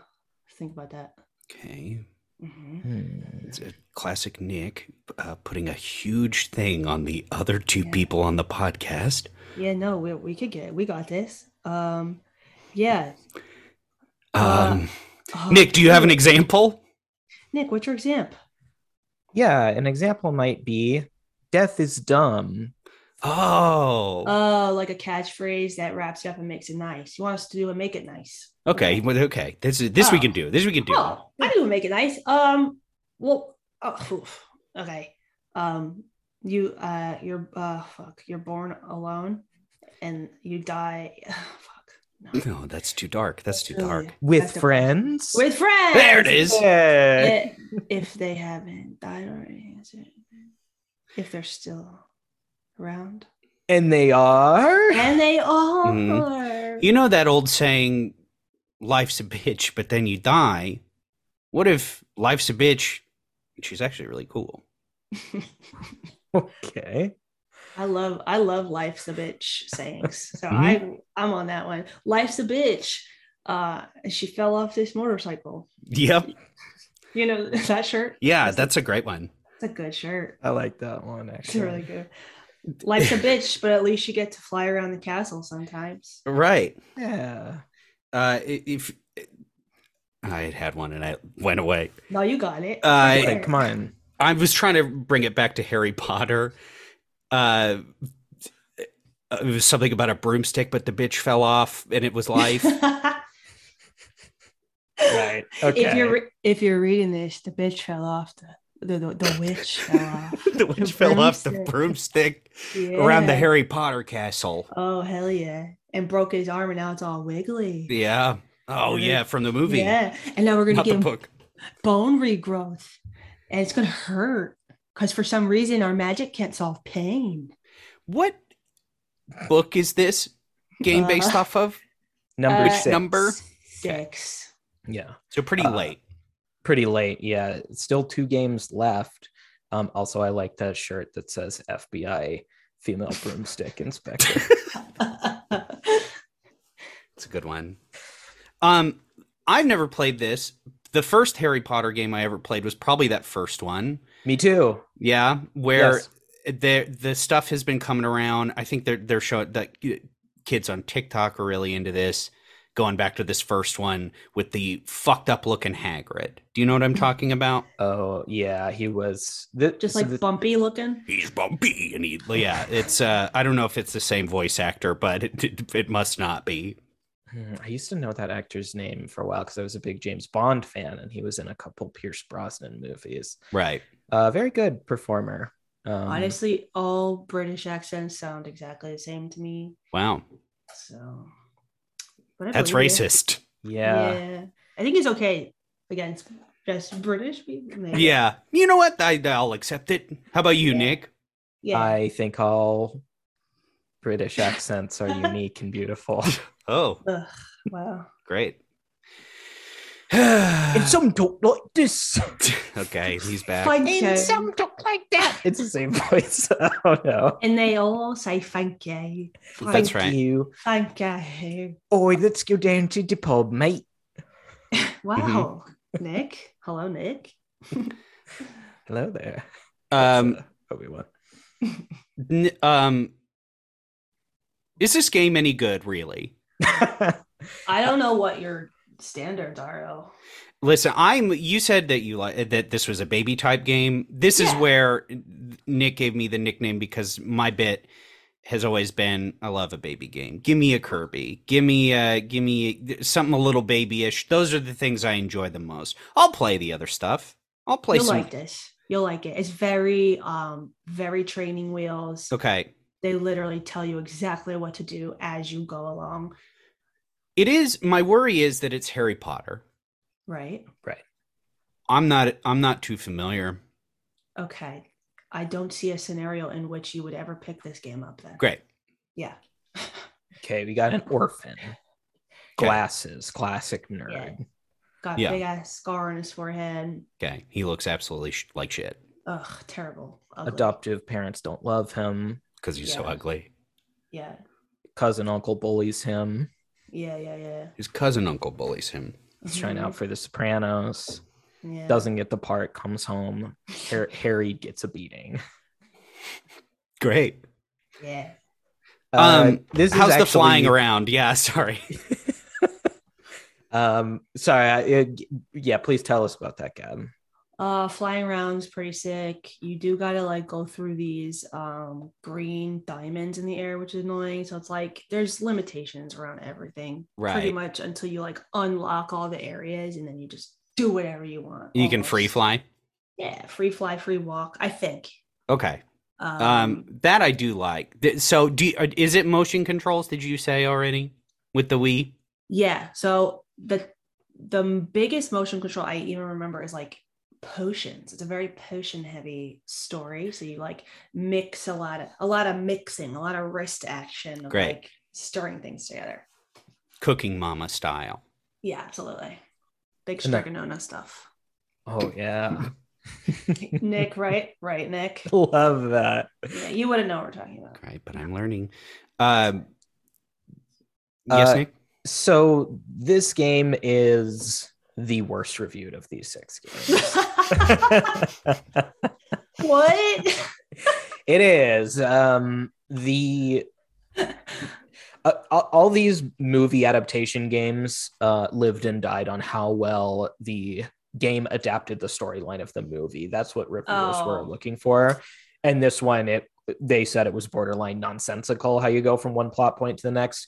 Speaker 3: think about that.
Speaker 2: Okay.
Speaker 3: Mhm.
Speaker 1: Hmm.
Speaker 2: It's a classic Nick uh, putting a huge thing on the other two
Speaker 3: Yeah.
Speaker 2: people on the podcast.
Speaker 3: Yeah, no, we, we could get it. We got this. Um, yeah. Uh,
Speaker 2: Um,
Speaker 3: Oh,
Speaker 2: Nick, do you have an example?
Speaker 3: Nick, what's your example?
Speaker 1: Yeah, an example might be death is dumb.
Speaker 2: Oh,
Speaker 3: Oh, like a catchphrase that wraps you up and makes it nice. You want us to do and make it nice.
Speaker 2: okay. Well, okay. This is this we
Speaker 3: Oh.
Speaker 2: can do. This we can do.
Speaker 3: Oh, I do make it nice. Um, well, oh, okay. Um, you uh, you're uh, fuck, you're born alone, and you die. fuck. No.
Speaker 2: No, that's too dark. That's too
Speaker 3: Really?
Speaker 2: dark.
Speaker 1: With
Speaker 3: That's a-
Speaker 1: friends?
Speaker 3: With friends.
Speaker 2: There it is.
Speaker 1: Yeah.
Speaker 3: Eh, if they haven't died already, is it- if they're still around,
Speaker 1: And they are.
Speaker 3: and they are.
Speaker 2: Mhm. You know that old saying, "Life's a bitch," but then you die. What if life's a bitch? She's actually really cool.
Speaker 1: Okay.
Speaker 3: I love I love life's a bitch sayings. So
Speaker 2: Mhm.
Speaker 3: I I'm on that one. Life's a bitch. Uh she fell off this motorcycle.
Speaker 2: Yep.
Speaker 3: You know that shirt?
Speaker 2: Yeah,
Speaker 3: That's a-
Speaker 2: that's a great one.
Speaker 3: It's a good shirt.
Speaker 1: I like that one
Speaker 3: It's
Speaker 1: actually.
Speaker 3: really good. Life's a bitch, but at least you get to fly around the castle sometimes.
Speaker 2: Right.
Speaker 1: Yeah.
Speaker 2: Uh, if I had had one and I went away.
Speaker 3: No, you got it.
Speaker 2: Uh,
Speaker 1: Like, come on.
Speaker 2: I was trying to bring it back to Harry Potter. Uh, it was something about a broomstick, but the bitch fell off, and it was life.
Speaker 1: Right. Okay.
Speaker 3: If you're re- if you're reading this, the bitch fell off. The the, the, the witch fell off.
Speaker 2: the witch fell off the
Speaker 3: broomstick.
Speaker 2: broomstick around the Harry Potter castle.
Speaker 3: Oh hell yeah! And broke his arm, and now it's all wiggly.
Speaker 2: Yeah. Oh yeah, from the movie,
Speaker 3: Yeah, and now we're gonna
Speaker 2: not the
Speaker 3: get
Speaker 2: book.
Speaker 3: bone regrowth, and it's gonna hurt because for some reason our magic can't solve pain.
Speaker 2: What book is this game based
Speaker 3: Uh,
Speaker 2: off of?
Speaker 1: number
Speaker 3: Uh,
Speaker 1: six.
Speaker 2: number?
Speaker 3: Six.
Speaker 1: Yeah.
Speaker 2: So pretty
Speaker 1: Uh,
Speaker 2: late.
Speaker 1: Pretty late. Yeah. Still two games left. Um, also, I like that shirt that says FBI female broomstick inspector.
Speaker 2: It's a good one. Um, I've never played this. The first Harry Potter game I ever played was probably that first one.
Speaker 1: Me too.
Speaker 2: Yeah, where
Speaker 1: Yes.
Speaker 2: the the stuff has been coming around. I think they're they're showing that kids on TikTok are really into this. Going back to this first one with the fucked up looking Hagrid. Do you know what I'm talking about?
Speaker 1: Oh yeah, he was the,
Speaker 3: Just
Speaker 1: so
Speaker 3: like
Speaker 1: the-
Speaker 3: bumpy looking.
Speaker 2: He's bumpy, and he yeah. It's uh, I don't know if it's the same voice actor, but it it, it must not be.
Speaker 1: Hmm, I used to know that actor's name for a while because I was a big James Bond fan, and he was in a couple Pierce Brosnan movies.
Speaker 2: Right.
Speaker 1: Uh, very good performer. Um,
Speaker 3: Honestly, all British accents sound exactly the same to me.
Speaker 2: Wow.
Speaker 3: So but I
Speaker 2: That's racist.
Speaker 1: yeah.
Speaker 3: Yeah. I think it's okay against just British people. maybe.
Speaker 2: Yeah. You know what? I, I'll accept it. How about you,
Speaker 3: Yeah.
Speaker 2: Nick?
Speaker 3: Yeah.
Speaker 1: I think all British accents are unique and beautiful.
Speaker 2: Oh,
Speaker 3: Ugh, wow.
Speaker 2: great.
Speaker 1: And some don't like this.
Speaker 2: okay, he's back.
Speaker 3: Thank you.
Speaker 1: some talk like that. It's the same voice. oh no.
Speaker 3: And they all say thank you.
Speaker 2: That's
Speaker 1: Thank
Speaker 2: right.
Speaker 1: you.
Speaker 3: Thank you.
Speaker 1: Oi, let's go down to the pub, mate.
Speaker 3: Wow. Nick. Hello, Nick.
Speaker 1: Hello there.
Speaker 2: Um,
Speaker 1: Obi Wan.
Speaker 2: n- um, is this game any good? Really?
Speaker 3: I don't know what your standards are, though.
Speaker 2: Listen, I'm. You said that you like that this was a baby type game. This is where Nick gave me the nickname because my bit has always been I love a baby game. Give me a Kirby. Give me uh give me something a little babyish. Those are the things I enjoy the most. I'll play the other stuff. I'll play
Speaker 3: You'll
Speaker 2: some.
Speaker 3: like this. You'll like it. It's very, um, very training wheels.
Speaker 2: Okay.
Speaker 3: They literally tell you exactly what to do as you go along.
Speaker 2: It is my worry is that it's Harry Potter.
Speaker 3: Right. Right.
Speaker 2: I'm not I'm not too familiar.
Speaker 3: Okay. I don't see a scenario in which you would ever pick this game up then.
Speaker 2: Great.
Speaker 3: Yeah.
Speaker 1: okay, we got an orphan. Glasses, classic nerd.
Speaker 3: Yeah. Got
Speaker 2: Yeah.
Speaker 3: big ass scar on his forehead.
Speaker 2: Okay. He looks absolutely sh- like shit
Speaker 3: Ugh, terrible. Ugly.
Speaker 1: Adoptive parents don't love him.
Speaker 2: because he's so ugly.
Speaker 3: Yeah.
Speaker 1: Cousin uncle bullies him.
Speaker 3: Yeah, yeah, yeah.
Speaker 2: His cousin uncle bullies him.
Speaker 1: He's trying out for the Sopranos.
Speaker 3: Yeah.
Speaker 1: Doesn't get the part. Comes home. Har- Harry gets a beating.
Speaker 2: Great.
Speaker 3: Yeah.
Speaker 1: Uh,
Speaker 2: Um,
Speaker 1: this is
Speaker 2: How's the flying around? Yeah, sorry.
Speaker 1: Um, sorry. I, it, yeah, please tell us about that, Gab.
Speaker 3: Uh flying around's pretty sick. You do gotta like go through these um green diamonds in the air, which is annoying. So it's like there's limitations around everything.
Speaker 2: right Pretty
Speaker 3: much until you like unlock all the areas and then you just do whatever you want.
Speaker 2: You can free fly.
Speaker 3: Yeah, free fly, free walk, I think.
Speaker 2: Okay.
Speaker 3: Um,
Speaker 2: Um, that I do like. So, do you, uh, is it motion controls? Did you say already with the Wii?
Speaker 3: yeah. So the the biggest motion control I even remember is like potions. It's a very potion heavy story. So you like mix a lot of a lot of mixing, a lot of wrist action of
Speaker 2: Great.
Speaker 3: like stirring things together.
Speaker 2: Cooking Mama style.
Speaker 3: Yeah, absolutely. Big
Speaker 1: And Strega
Speaker 3: Nona stuff.
Speaker 1: Oh yeah,
Speaker 3: Nick, right? Right, Nick.
Speaker 1: love that.
Speaker 3: Yeah, you wouldn't know what we're talking about.
Speaker 2: Right, but I'm learning. Um, yes,
Speaker 1: Uh,
Speaker 2: Nick.
Speaker 1: So this game is the worst reviewed of these six games.
Speaker 3: what?
Speaker 1: it is um the uh, all these movie adaptation games uh lived and died on how well the game adapted the storyline of the movie that's what reviewers were
Speaker 3: Oh.
Speaker 1: looking for and this one it they said it was borderline nonsensical how you go from one plot point to the next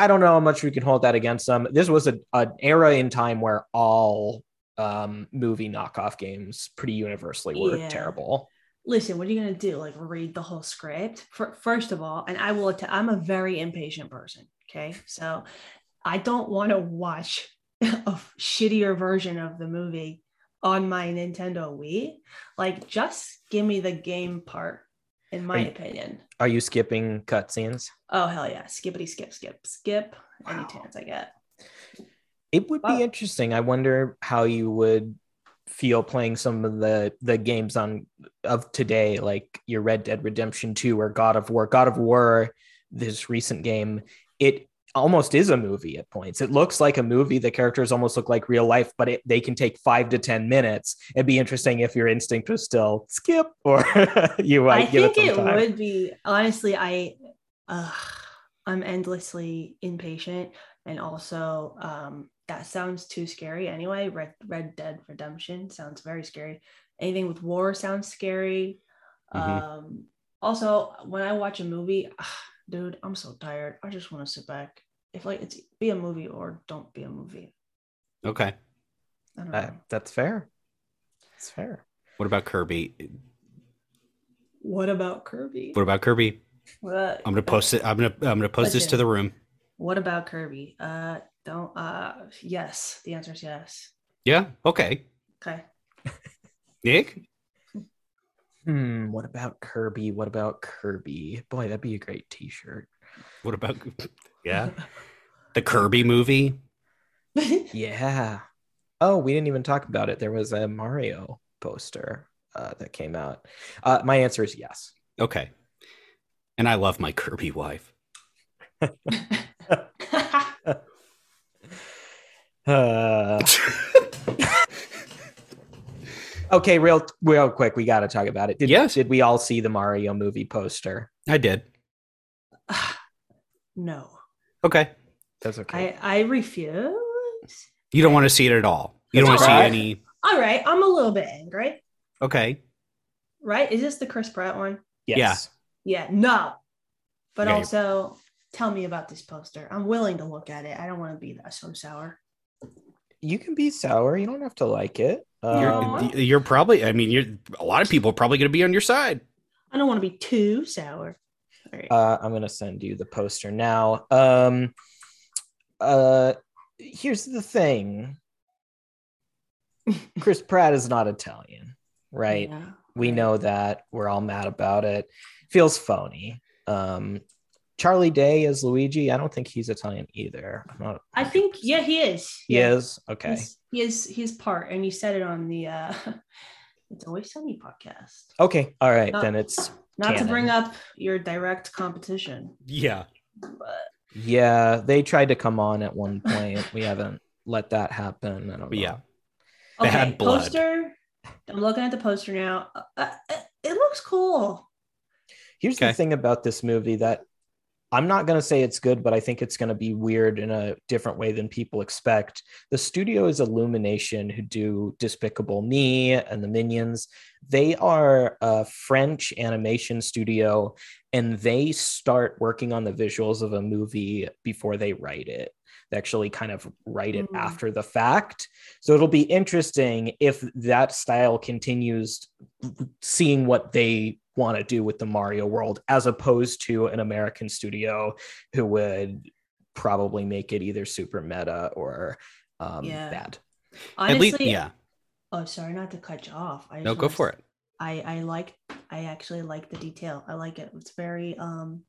Speaker 1: i don't know how much we can hold that against them this was a, an era in time where all um movie knockoff games pretty universally were
Speaker 3: Yeah.
Speaker 1: terrible
Speaker 3: Listen, what are you gonna do? Like read the whole script? For, first of all, and I will. Att- I'm a very impatient person. Okay, so I don't want to watch a shittier version of the movie on my Nintendo Wii. Like, just give me the game part. In my
Speaker 1: Are you-
Speaker 3: opinion.
Speaker 1: Are you skipping cutscenes?
Speaker 3: Oh hell yeah! Skippity skip skip skip. Any
Speaker 1: Wow.
Speaker 3: chance I get.
Speaker 1: It would
Speaker 3: Wow.
Speaker 1: be interesting. I wonder how you would feel playing some of the the games on of today, like your Red Dead Redemption 2 or God of War. God of War, this recent game, it almost is a movie at points. It looks like a movie. The characters almost look like real life, but it, they can take five to ten minutes. It'd be interesting if your instinct was still skip or you might
Speaker 3: I
Speaker 1: give
Speaker 3: think
Speaker 1: it
Speaker 3: it would be honestly. I, uh, I'm endlessly impatient, and also um, that sounds too scary. Anyway, Red Red Dead Redemption sounds very scary. Anything with war sounds scary.
Speaker 2: Mhm.
Speaker 3: Um, also, when I watch a movie, dude, I'm so tired. I just want to sit back. If like it's be a movie or don't be a movie.
Speaker 2: Okay.
Speaker 3: I don't
Speaker 1: Uh,
Speaker 3: know.
Speaker 1: that's fair. It's fair.
Speaker 2: What about Kirby?
Speaker 3: What about Kirby?
Speaker 2: What about Kirby?
Speaker 3: What-
Speaker 2: I'm gonna post it. I'm gonna I'm gonna post this to the room.
Speaker 3: What about Kirby? Uh, don't. Uh, yes. The answer is yes.
Speaker 2: Yeah. Okay.
Speaker 3: Okay.
Speaker 2: Nick.
Speaker 1: Hmm. What about Kirby? What about Kirby? Boy, that'd be a great T-shirt.
Speaker 2: What about? Yeah. The Kirby movie.
Speaker 1: Yeah. Oh, we didn't even talk about it. There was a Mario poster uh, that came out. Uh, my answer is yes.
Speaker 2: Okay. And I love my Kirby wife.
Speaker 1: Uh, okay, real real quick, we got to talk about it. Did,
Speaker 2: Yes.
Speaker 1: Did we all see the Mario movie poster?
Speaker 2: I did.
Speaker 3: no,
Speaker 2: Okay.
Speaker 1: That's okay.
Speaker 3: I I refuse.
Speaker 2: You don't want to see it at all. You don't want
Speaker 1: That's
Speaker 2: to see any.
Speaker 3: All right, I'm a little bit angry.
Speaker 2: Okay.
Speaker 3: Right? Is this the Chris Pratt one?
Speaker 1: yes.
Speaker 3: Yeah, no. But
Speaker 2: Yeah, you-
Speaker 3: also, tell me about this poster. I'm willing to look at it. I don't want to be that so sour.
Speaker 1: You can be sour. You don't have to like it.
Speaker 2: You're,
Speaker 1: Um,
Speaker 2: you're probably, I mean, you're a lot of people are probably going to be on your side.
Speaker 3: I don't want to be too sour. All right.
Speaker 1: uh, I'm gonna send you the poster now. Um, uh, here's the thing. Chris Pratt is not Italian, right?
Speaker 3: Yeah,
Speaker 1: we know that we're all mad about it feels phony um charlie day as luigi i don't think he's italian either I'm not,
Speaker 3: I think, yeah, he is.
Speaker 1: he
Speaker 3: yeah.
Speaker 1: is okay
Speaker 3: He's, he is his part, and you said it on the uh It's Always Sunny podcast.
Speaker 1: okay all right
Speaker 3: No.
Speaker 1: then it's
Speaker 3: Not to bring up your direct competition,
Speaker 2: Yeah.
Speaker 3: but
Speaker 1: yeah they tried to come on at one point we haven't let that happen i don't know
Speaker 2: Yeah.
Speaker 3: okay,
Speaker 2: Bad blood.
Speaker 3: poster. I'm looking at the poster now. Uh, uh, it looks cool.
Speaker 1: Here's
Speaker 2: Okay.
Speaker 1: the thing about this movie that I'm not going to say it's good, but I think it's going to be weird in a different way than people expect. The studio is Illumination, who do Despicable Me and the Minions. They are a French animation studio, and they start working on the visuals of a movie before they write it. They actually kind of write it
Speaker 3: Mm.
Speaker 1: after the fact. So it'll be interesting if that style continues seeing what they want to do with the Mario world as opposed to an American studio who would probably make it either super meta or um,
Speaker 3: Yeah.
Speaker 1: bad.
Speaker 3: Honestly,
Speaker 2: At least, yeah.
Speaker 3: Oh, sorry, not to cut you off. I
Speaker 2: No, go for
Speaker 3: s-
Speaker 2: it.
Speaker 3: I I like I actually like the detail. I like it. It's very um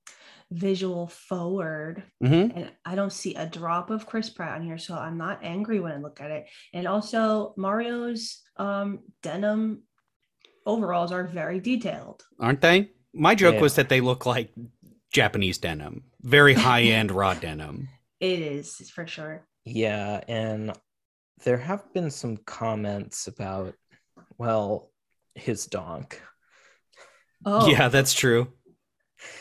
Speaker 3: visual forward.
Speaker 2: hmm
Speaker 3: And I don't see a drop of Chris Pratt on here, so I'm not angry when I look at it. And also Mario's um denim overalls are very detailed.
Speaker 2: Aren't they? My joke
Speaker 1: Yeah.
Speaker 2: was that they look like Japanese denim, very high end raw denim.
Speaker 3: It is for sure.
Speaker 1: Yeah, and there have been some comments about, well, his donk,
Speaker 3: Oh
Speaker 2: Yeah, that's true.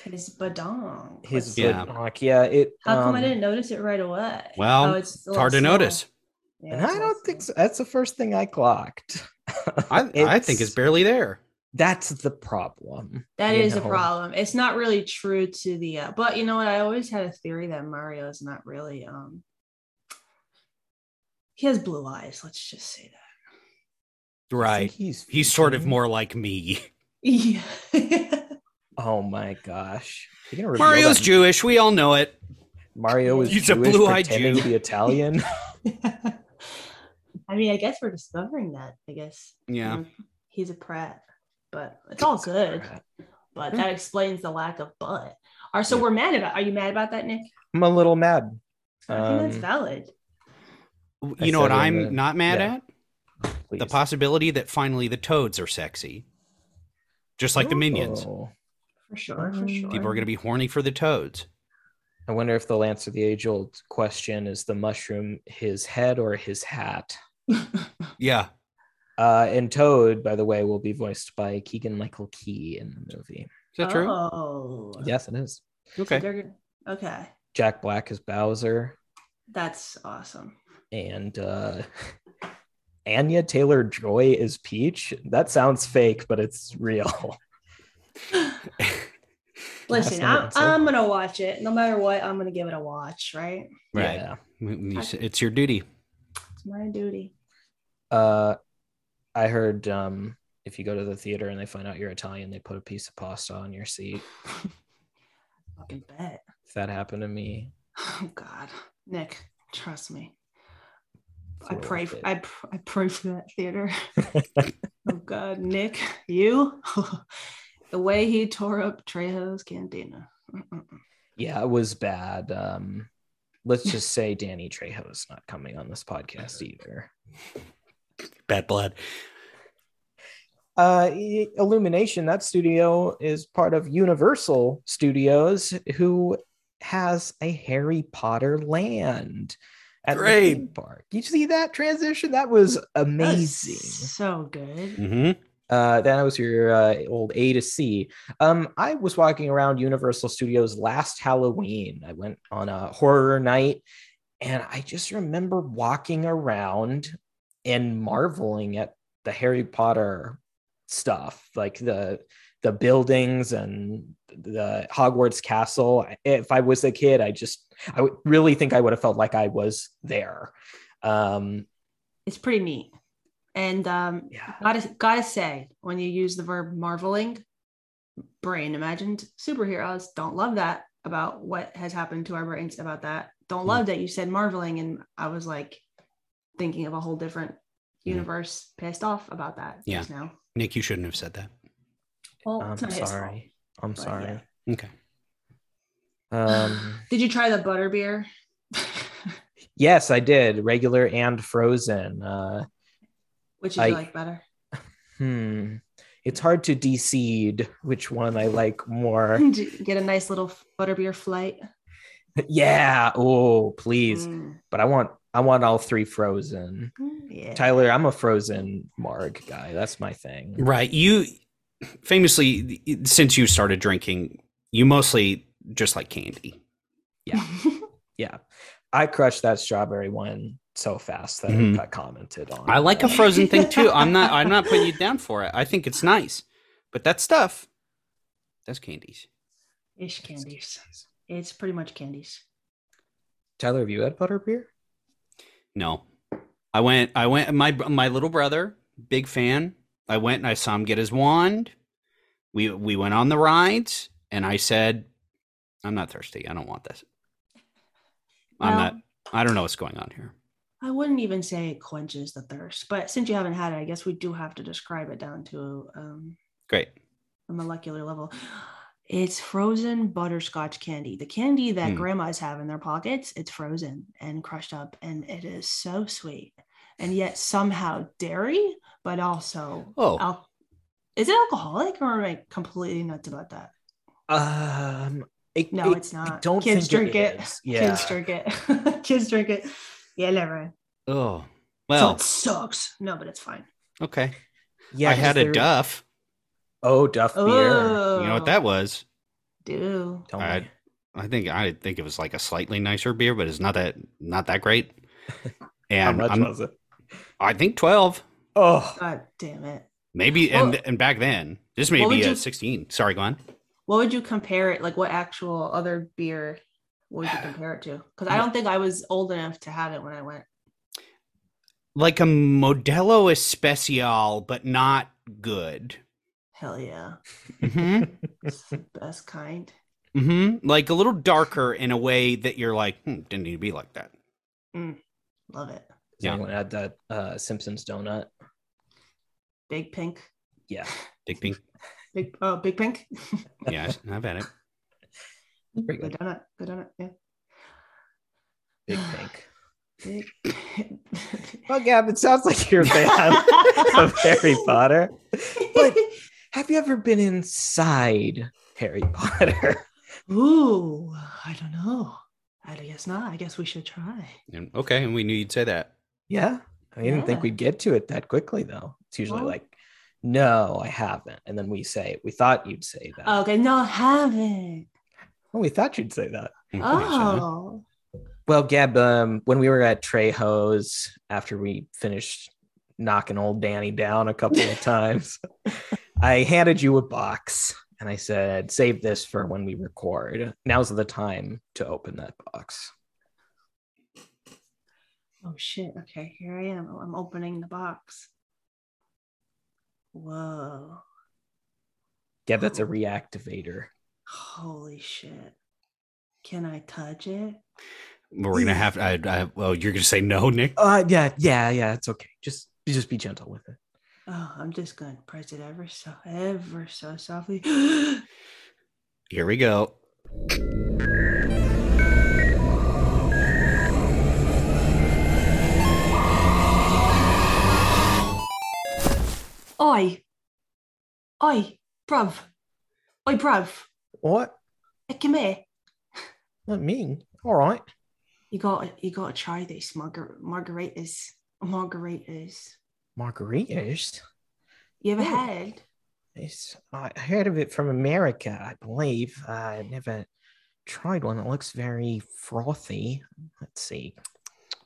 Speaker 3: his badong.
Speaker 1: his
Speaker 2: Yeah.
Speaker 1: donk. Yeah, it.
Speaker 3: How come I
Speaker 1: um,
Speaker 3: didn't notice it right away?
Speaker 2: Well,
Speaker 3: Oh,
Speaker 2: It's
Speaker 3: a
Speaker 2: hard to
Speaker 3: little
Speaker 2: notice.
Speaker 3: Yeah,
Speaker 1: And I don't
Speaker 3: little
Speaker 1: think so. that's the first thing I clocked.
Speaker 2: I, I think it's barely there.
Speaker 1: that's the problem.
Speaker 3: That is
Speaker 1: you
Speaker 3: is a problem. It's not really true to the uh, but you know what? I always had a theory that Mario is not really um he has blue eyes, let's just say that.
Speaker 2: Right.
Speaker 1: He's
Speaker 2: He's sort of more like me.
Speaker 3: Yeah.
Speaker 1: Oh my gosh. You gonna
Speaker 2: Mario's
Speaker 1: that
Speaker 2: Jewish. We all know it.
Speaker 1: Mario is
Speaker 2: He's a blue-eyed
Speaker 1: pretending
Speaker 2: Jew.
Speaker 1: to be Italian.
Speaker 3: I mean, I guess we're discovering that, I guess.
Speaker 2: Yeah.
Speaker 3: Um, He's a Pratt, but it's all good. But that explains the lack of butt. Are so we're mad about are you mad about that, Nick?
Speaker 1: I'm a little mad.
Speaker 3: I think that's
Speaker 1: Um,
Speaker 3: valid.
Speaker 1: I
Speaker 2: You know what I'm
Speaker 1: the-
Speaker 2: not mad
Speaker 1: yeah.
Speaker 2: at? The possibility that finally the toads are sexy. Just like the minions.
Speaker 1: Oh.
Speaker 3: For sure, for
Speaker 1: um,
Speaker 3: sure.
Speaker 2: People are going to be horny for the toads.
Speaker 1: I wonder if they'll answer the age old question is the mushroom his head or his hat?
Speaker 2: Yeah.
Speaker 1: Uh, and Toad, by the way, will be voiced by Keegan Michael Key in the movie.
Speaker 2: Is that true?
Speaker 3: Oh.
Speaker 1: Yes, it is.
Speaker 2: Okay.
Speaker 3: they're okay.
Speaker 1: Jack Black is Bowser,
Speaker 3: That's awesome.
Speaker 1: and uh, Anya Taylor Joy is Peach. That sounds fake, but it's real.
Speaker 3: Listen, I'm. I'm gonna watch it. No matter what, I'm gonna give it a watch, right?
Speaker 2: Right.
Speaker 1: Yeah.
Speaker 2: It's your duty.
Speaker 3: It's my duty.
Speaker 1: Uh, I heard um, if you go to the theater and they find out you're Italian, they put a piece of pasta on your seat.
Speaker 3: Fucking bet.
Speaker 1: If that happened to me,
Speaker 3: Oh God, Nick, trust me. I pray. For. I pr- I pray for that theater. oh God, Nick, you, the way he tore up Trejo's cantina.
Speaker 1: Yeah, it was bad. Um, let's just say Danny Trejo's not coming on this podcast either.
Speaker 2: Bad blood.
Speaker 1: Uh, Illumination, that studio is part of Universal Studios, who has a Harry Potter land at the
Speaker 2: Great.
Speaker 1: theme park. You see that transition? That was amazing.
Speaker 3: So good.
Speaker 2: hmm
Speaker 1: Uh, that was your uh, old A to C. Um, I was walking around Universal Studios last Halloween. I went on a horror night, and I just remember walking around and marveling at the Harry Potter stuff, like the the buildings and the Hogwarts castle. If I was a kid, I just I would really think I would have felt like I was there. Um,
Speaker 3: It's pretty neat. And um,
Speaker 1: yeah.
Speaker 3: gotta gotta say, when you use the verb marveling, brain imagined superheroes don't love that about what has happened to our brains about that. Don't love that you said marveling, and I was like thinking of a whole different universe, pissed off about that.
Speaker 2: Yeah.
Speaker 3: just now.
Speaker 2: Nick, you shouldn't have said that.
Speaker 3: Well,
Speaker 1: I'm
Speaker 3: it's not his fault.
Speaker 1: sorry. I'm
Speaker 3: but
Speaker 1: sorry.
Speaker 2: Okay.
Speaker 1: Um,
Speaker 3: Did you try the butter beer?
Speaker 1: yes, I did. Regular and frozen. Uh,
Speaker 3: Which did
Speaker 1: I-
Speaker 3: you like better?
Speaker 1: hmm. It's hard to decide which one I like more.
Speaker 3: Get a nice little butterbeer flight?
Speaker 1: yeah. Oh, please.
Speaker 3: Mm,
Speaker 1: But I want I want all three frozen.
Speaker 3: yeah.
Speaker 1: Tyler, I'm a frozen Marg guy. That's my thing.
Speaker 2: Right. You famously, since you started drinking, you mostly just like candy.
Speaker 1: Yeah. Yeah. I crushed that strawberry one so fast that
Speaker 2: Mhm.
Speaker 1: it got commented on.
Speaker 2: I like a frozen thing too. I'm not. I'm not putting you down for it. I think it's nice, but that stuff, that's candies.
Speaker 3: Ish candies. It's pretty much candies.
Speaker 1: Tyler, have you had butterbeer?
Speaker 2: No, I went. I went. My my little brother, big fan. I went and I saw him get his wand. We we went on the rides, and I said, "I'm not thirsty. I don't want this. I'm
Speaker 3: Well-
Speaker 2: not. I don't know what's going on here."
Speaker 3: I wouldn't even say it quenches the thirst, but since you haven't had it, I guess we do have to describe it down to um,
Speaker 2: Great.
Speaker 3: a molecular level. It's frozen butterscotch candy. The candy that
Speaker 2: Hmm.
Speaker 3: grandmas have in their pockets, it's frozen and crushed up, and it is so sweet. And yet somehow dairy, but also
Speaker 2: Oh.
Speaker 3: al- is it alcoholic or am I completely nuts about that?
Speaker 1: Um, it-
Speaker 3: No,
Speaker 1: it-
Speaker 3: it's
Speaker 1: I
Speaker 3: not.
Speaker 1: don't
Speaker 3: Kids
Speaker 1: think
Speaker 3: drink it.
Speaker 1: is. Yeah.
Speaker 3: Kids drink it. Kids drink it. Yeah, never.
Speaker 2: Oh
Speaker 3: so
Speaker 2: well.
Speaker 3: it sucks. No, but it's fine.
Speaker 2: Okay.
Speaker 1: Yeah,
Speaker 2: I had a
Speaker 1: there-
Speaker 2: Duff.
Speaker 1: Oh, Duff beer.
Speaker 2: You know what that was?
Speaker 3: Do
Speaker 1: Tell
Speaker 2: I-
Speaker 1: me.
Speaker 2: I think I think it was like a slightly nicer beer, but it's not that not that great.
Speaker 1: How much
Speaker 2: I'm-
Speaker 1: was it?
Speaker 2: I think twelve,
Speaker 1: Oh,
Speaker 3: God damn it.
Speaker 2: maybe. And
Speaker 3: Well-
Speaker 2: and back then, this may be
Speaker 3: would
Speaker 2: a
Speaker 3: you-
Speaker 2: sixteen. Sorry, go on.
Speaker 3: What would you compare it? Like, what actual other beer would you compare it to? Because I don't think I was old enough to have it when I went.
Speaker 2: Like a Modelo Especial, but not good.
Speaker 3: Hell yeah,
Speaker 2: hmm
Speaker 3: it's the best kind.
Speaker 2: Mm-hmm. Like a little darker in a way that you're like, hmm, didn't need to be like that.
Speaker 3: Love it.
Speaker 1: Does
Speaker 2: Yeah.
Speaker 1: to add that uh, Simpsons donut?
Speaker 3: Big pink.
Speaker 1: Yeah.
Speaker 2: Big pink.
Speaker 3: Big oh, big pink.
Speaker 2: Yeah, I've had it.
Speaker 1: Very
Speaker 3: Good
Speaker 1: good.
Speaker 3: donut. Good donut. Yeah.
Speaker 1: Big pink.
Speaker 3: Big.
Speaker 1: Well, Gab, it sounds like you're a fan of Harry Potter. But have you ever been inside Harry Potter?
Speaker 3: Ooh, I don't know. I guess not. I guess we should try.
Speaker 2: And, okay, and we knew you'd say that.
Speaker 1: Yeah. I didn't think we'd get to it that quickly, though. It's usually
Speaker 3: Well-
Speaker 1: like, no, I haven't. And then we say, we thought you'd say that.
Speaker 3: Okay, no, I haven't.
Speaker 1: well, we thought you'd say that.
Speaker 3: Oh,
Speaker 1: Well, Gab, um, when we were at Trejo's after we finished knocking old Danny down a couple of times, I handed you a box and I said, save this for when we record. Now's the time to open that box.
Speaker 3: oh shit. Okay, here I am. I'm opening the box. Whoa.
Speaker 1: Yeah, that's a reactivator.
Speaker 3: Holy shit. Can I touch it?
Speaker 2: We're gonna have. I, I, well, you're gonna say no, Nick.
Speaker 1: Uh, yeah, yeah, yeah. It's okay. Just, just be gentle with it.
Speaker 3: Oh, I'm just going to press it ever so, ever so softly.
Speaker 2: Here we go.
Speaker 3: Oi. Oi, bruv. Oi, bruv.
Speaker 1: What?
Speaker 3: Hey, come here.
Speaker 1: I mean. All right.
Speaker 3: You got you got to try this, margar- margaritas. Margaritas.
Speaker 1: Margaritas.
Speaker 3: You ever had?
Speaker 1: It's, I heard of it from America, I believe. I never tried one. It looks very frothy. Let's see.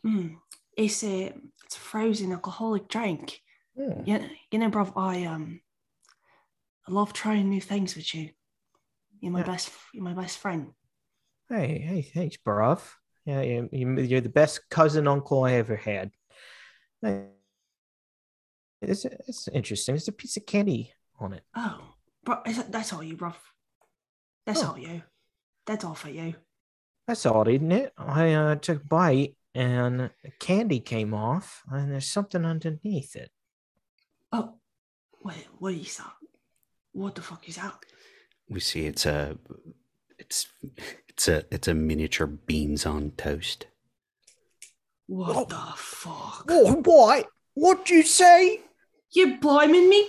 Speaker 3: Mm. It's a it's a frozen alcoholic drink.
Speaker 1: Hmm.
Speaker 3: You, you know, bruv, I um I love trying new things with you. You're my
Speaker 1: Yeah.
Speaker 3: best you're my best friend.
Speaker 1: Hey, hey, thanks, bruv. Yeah, you, you're the best cousin uncle I ever had. Hey, It's, it's interesting. It's a piece of candy on it.
Speaker 3: Oh, bro, that's all you, bruv. That's
Speaker 1: Oh.
Speaker 3: all you. That's all for you.
Speaker 1: That's odd, isn't it? I uh, took a bite and the candy came off, and there's something underneath it.
Speaker 3: Oh, wait, what is that? What the fuck is that?
Speaker 2: We see it's a it's it's a it's a miniature beans on toast.
Speaker 3: What
Speaker 1: Oh.
Speaker 3: the fuck?
Speaker 1: What? What? What'd you say?
Speaker 3: You bliming me?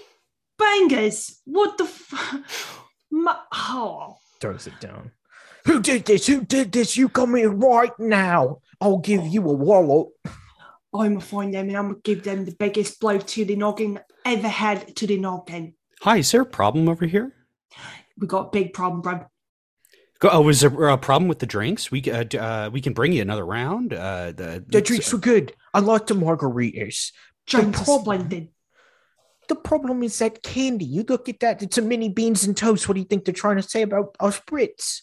Speaker 3: Bangers! What the fuck? Ma- oh.
Speaker 1: Throws it down. Who did this? Who did this? You come here right now. I'll give you a wallop.
Speaker 3: I'm gonna find them and I'm gonna give them the biggest blow to the noggin ever had to the noggin.
Speaker 2: Hi, is there a problem over here?
Speaker 3: We got a big problem, bro.
Speaker 2: Go- Oh, is there a problem with the drinks? We uh, uh, we can bring you another round. Uh, the
Speaker 1: The drinks were good. I like the margaritas.
Speaker 3: Drinks are
Speaker 1: problem-
Speaker 3: splendid.
Speaker 1: The problem is that candy. You look at that, it's a mini beans and toast. What do you think they're trying to say about us Brits?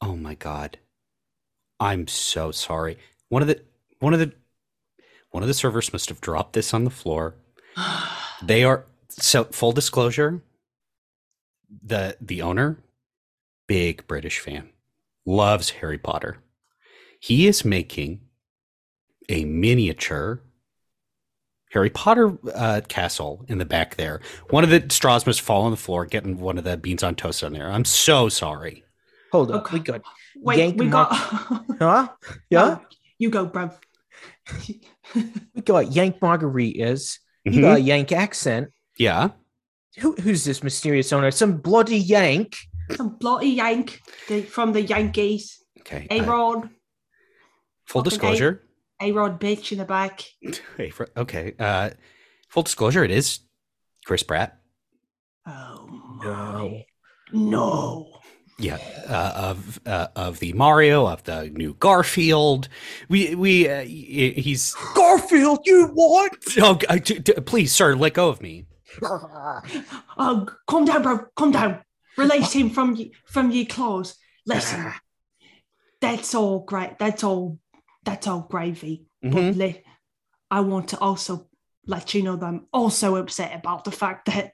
Speaker 2: Oh my god. I'm so sorry. One of the one of the one of the servers must have dropped this on the floor. They are so full disclosure. The the owner, big British fan, loves Harry Potter. He is making a miniature Harry Potter uh, castle in the back there. One of the straws must fall on the floor, getting one of the beans on toast on there. I'm so sorry.
Speaker 1: Hold up.
Speaker 3: Okay.
Speaker 1: We got,
Speaker 3: Wait,
Speaker 1: Yank
Speaker 3: we
Speaker 1: mar-
Speaker 3: got.
Speaker 1: huh? Yeah?
Speaker 3: No, you go, bro.
Speaker 1: We got Yank margaritas. You
Speaker 2: Mhm.
Speaker 1: got a Yank accent.
Speaker 2: Yeah.
Speaker 1: Who, who's this mysterious owner? Some bloody Yank.
Speaker 3: Some bloody Yank the, from the Yankees.
Speaker 2: Okay.
Speaker 3: A
Speaker 2: uh,
Speaker 3: Rod,
Speaker 2: full
Speaker 3: fucking
Speaker 2: disclosure.
Speaker 3: A Rod bitch in the back.
Speaker 2: Hey, okay. Uh, full disclosure. It is Chris Pratt.
Speaker 3: Oh,
Speaker 1: No.
Speaker 3: no.
Speaker 2: Yeah, uh, of uh, of the Mario, of the new Garfield. We we uh, he's
Speaker 1: Garfield, you what?
Speaker 2: oh, g- t- t- please, sir, let go of me.
Speaker 3: Oh, calm down, bro. Calm down. Release him from y- from your claws. Listen, that's all great. That's all. That's all gravy. But
Speaker 2: Mhm.
Speaker 3: li- I want to also let you know that I'm also upset about the fact that